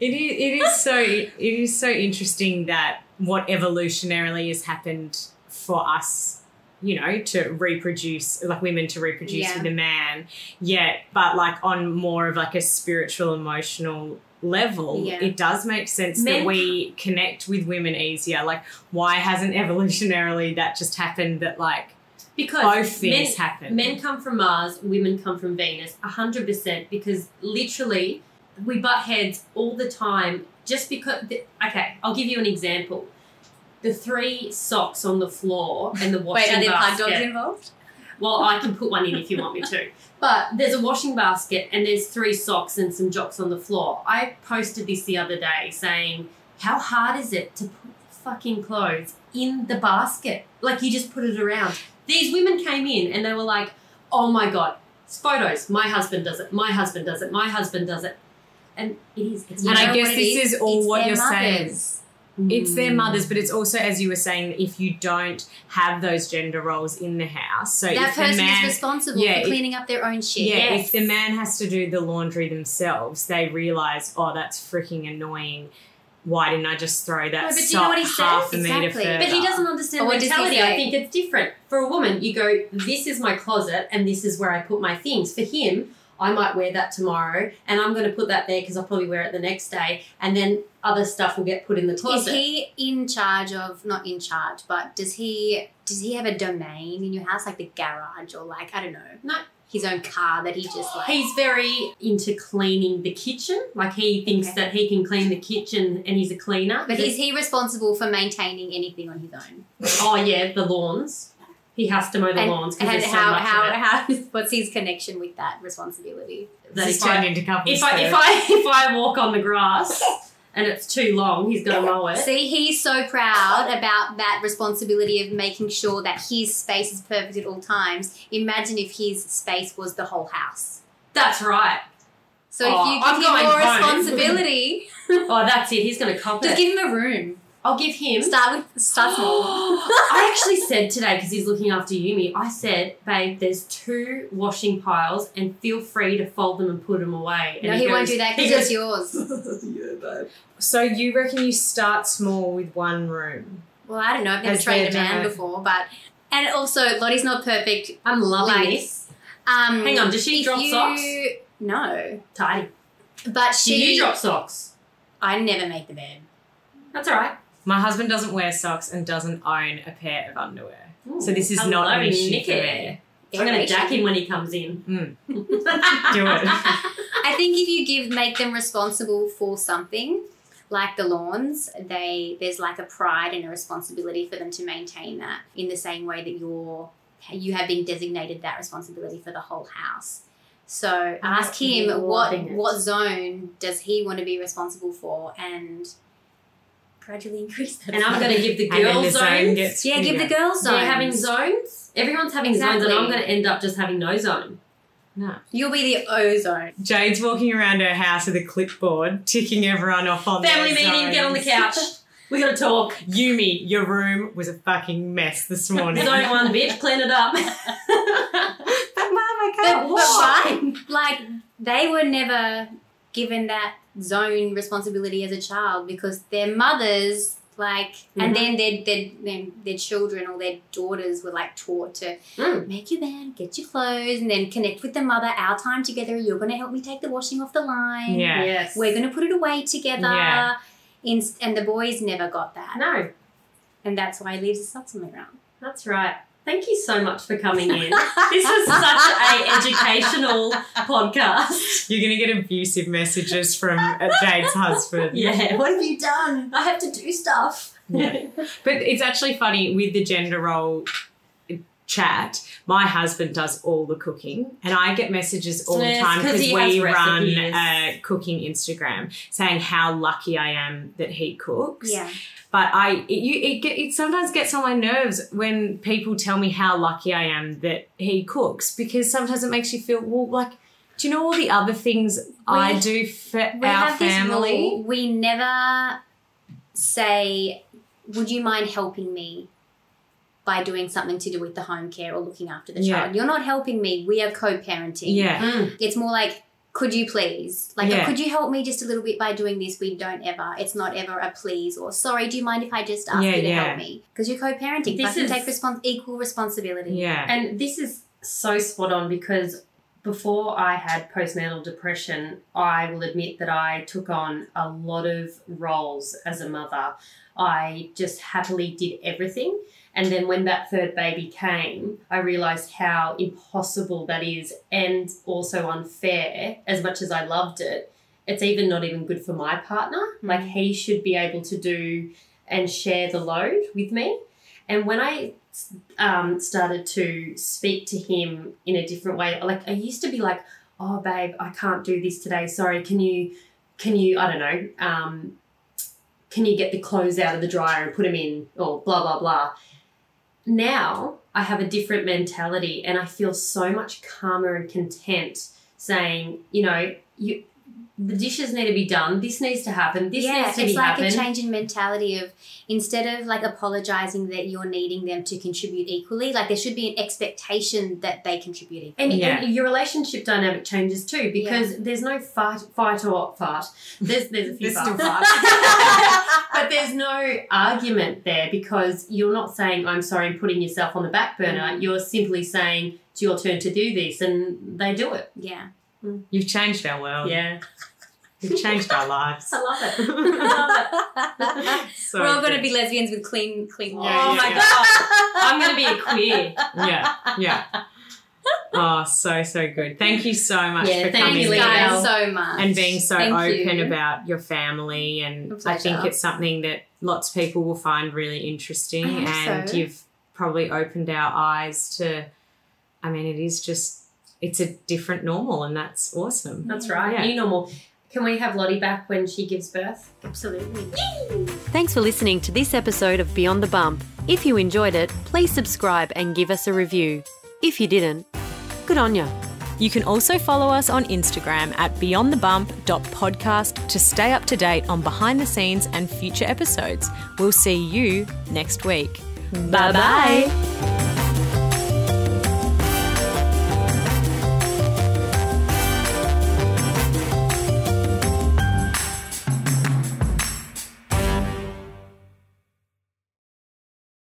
It is, it is so it is so interesting that what evolutionarily has happened for us you know, to reproduce, like women to reproduce Yeah. with a man yet, but like on more of like a spiritual, emotional level, Yeah. it does make sense Men- that we connect with women easier. Like, why hasn't evolutionarily that just happened that like because both things men, happen? men come from Mars, women come from Venus, hundred percent. Because literally, we butt heads all the time. Just because, okay, I'll give you an example. The three socks on the floor and the washing basket. Wait, are there basket. dogs involved? Well, I can put one in if you want me to. (laughs) But there's a washing basket and there's three socks and some jocks on the floor. I posted this the other day saying, How hard is it to put fucking clothes in the basket? Like you just put it around. These women came in and they were like, Oh my god, it's photos. My husband does it. My husband does it. My husband does it. And it is. It's And I guess this is all It's what you're saying. mothers. It's their mothers, but it's also, as you were saying, if you don't have those gender roles in the house, so That if the person man, is responsible yeah, for if- cleaning up their own shit. yeah, Yes. if the man has to do the laundry themselves, they realize, oh, that's freaking annoying. Why didn't I just throw that No, but do you know what he half says? Exactly. But he doesn't understand Or what does he mentality. I think it's different. For a woman, you go, this is my closet and this is where I put my things. For him, I might wear that tomorrow and I'm going to put that there because I'll probably wear it the next day. And then other stuff will get put in the toilet. Is he in charge of not in charge, but does he does he have a domain in your house like the garage or like I don't know No. his own car that he just like He's very into cleaning the kitchen. Like he thinks Okay. that he can clean the kitchen and he's a cleaner. But is he responsible for maintaining anything on his own? Oh, yeah, the lawns. He has to mow the and lawns because there's so how much how of it. how (laughs) what's his connection with that responsibility? That This if has turned I, into couples if I if. I (laughs) if I walk on the grass and it's too long, he's gonna mow it. See, he's so proud about that responsibility of making sure that his space is perfect at all times. Imagine if his space was the whole house. That's right. So Oh, if you oh, I'm give him more home. responsibility, (laughs) Oh, that's it. He's going to cop just it. give him a room. I'll give him. Start with start (gasps) small. I actually said today because he's looking after Yumi. I said, "Babe, there's two washing piles, and feel free to fold them and put them away." And no, he, won't do that he because it's yours. (laughs) yeah, babe. So you reckon you start small with one room? Well, I don't know. I've never Has trained a man demo- before, but and also Lottie's not perfect. I'm loving Like- this. Um, Hang on, does she drop you- socks? No, Tidy. but Do she. you drop socks? I never make the bed. That's all right. My husband doesn't wear socks and doesn't own a pair of underwear. So this is Hello, not an issue Nikki. for me. I'm going to jack him when he comes in. Mm. Do (laughs) Do it. I think if you give make them responsible for something, like the lawns, they there's like a pride and a responsibility for them to maintain that in the same way that you're you have been designated that responsibility for the whole house. So ask him what what zone does he want to be responsible for and gradually (laughs) increase that. And I'm going to give the (laughs) girls zone zones. gets yeah, give the bigger. girls They're having zones. Everyone's having zones, and I'm going to end up just having no zone. No. You'll be the O zone. Jade's walking around her house with a clipboard, ticking everyone off on the Family their meeting, get on the couch. (laughs) We got to talk. Yumi, your room was a fucking mess this morning. Zone one, bitch, clean it up. but mom, I can't but walk. why? Like they were never given that zone responsibility as a child because their mothers, like, and then their, their their their children or their daughters were like taught to Mm. make your bed, get your clothes, and then connect with the mother. Our time together. You're going to help me take the washing off the line. Yeah. Yes. We're going to put it away together. Yeah. In, and the boys never got that, No, and that's why he leaves his socks on the ground. that's right. Thank you so much for coming in. this was such a educational podcast. You're going to get abusive messages from uh, Jade's husband. Yeah. What have you done? I have to do stuff. Yeah. But it's actually funny with the gender role chat. My husband does all the cooking, and I get messages all the time because we has run a cooking Instagram saying how lucky I am that he cooks. Yeah. But I, it, you, it, get, it sometimes gets on my nerves when people tell me how lucky I am that he cooks because sometimes it makes you feel well, like. Do you know all the other things I do for We our have this family? rule. We never say, "Would you mind helping me?" By doing something to do with the home care or looking after the Yeah. child, you're not helping me. We are co-parenting. Yeah. Mm. it's more like could you please? Like, Yeah. could you help me just a little bit by doing this? We don't ever. It's not ever a please or sorry. Do you mind if I just ask Yeah, you to yeah. help me? Because you're co-parenting. This Fucking is- take respons- equal responsibility. Yeah. And this is so spot on because before I had postnatal depression, I will admit that I took on a lot of roles as a mother. I just happily did everything. And then when that third baby came, I realized how impossible that is and also unfair. As much as I loved it, it's even not even good for my partner. Like he should be able to do and share the load with me. And when I um, started to speak to him in a different way. Like I used to be like, "Oh, babe, I can't do this today. Sorry. Can you? Can you? I don't know. Um, can you get the clothes out of the dryer and put them in? Or blah blah blah." Now I have a different mentality, and I feel so much calmer and content saying, you know, you. The dishes need to be done. This needs to happen. This yeah, needs to it's be like happen. It's like a change in mentality of instead of like apologizing that you're needing them to contribute equally, like there should be an expectation that they contribute equally. And, Yeah. and your relationship dynamic changes too because there's no fight, fight or fart. There's there's a few There's still farts. (laughs) but there's no argument there because you're not saying I'm sorry and putting yourself on the back burner. Mm. You're simply saying it's your turn to do this, and they do it. Yeah. Mm. You've changed our world. Yeah, You've changed our lives. (laughs) I love it. I love it. (laughs) So We're all going to be lesbians with clean, clean. Yeah, oh yeah, my yeah. god, I'm going to be a queer. Yeah, yeah. Oh, so so good. Thank you so much Yeah, for thank coming you, guys so much and being so Thank open you. about your family. And I think it's something that lots of people will find really interesting. I hope and so. you've probably opened our eyes to. I mean, it is just it's a different normal, and that's awesome. That's right. Yeah. New normal. Can we have Lottie back when she gives birth? Absolutely. Thanks for listening to this episode of Beyond the Bump. If you enjoyed it, please subscribe and give us a review. If you didn't, good on ya. You can also follow us on Instagram at beyondthebump.podcast to stay up to date on behind the scenes and future episodes. We'll see you next week. Bye bye.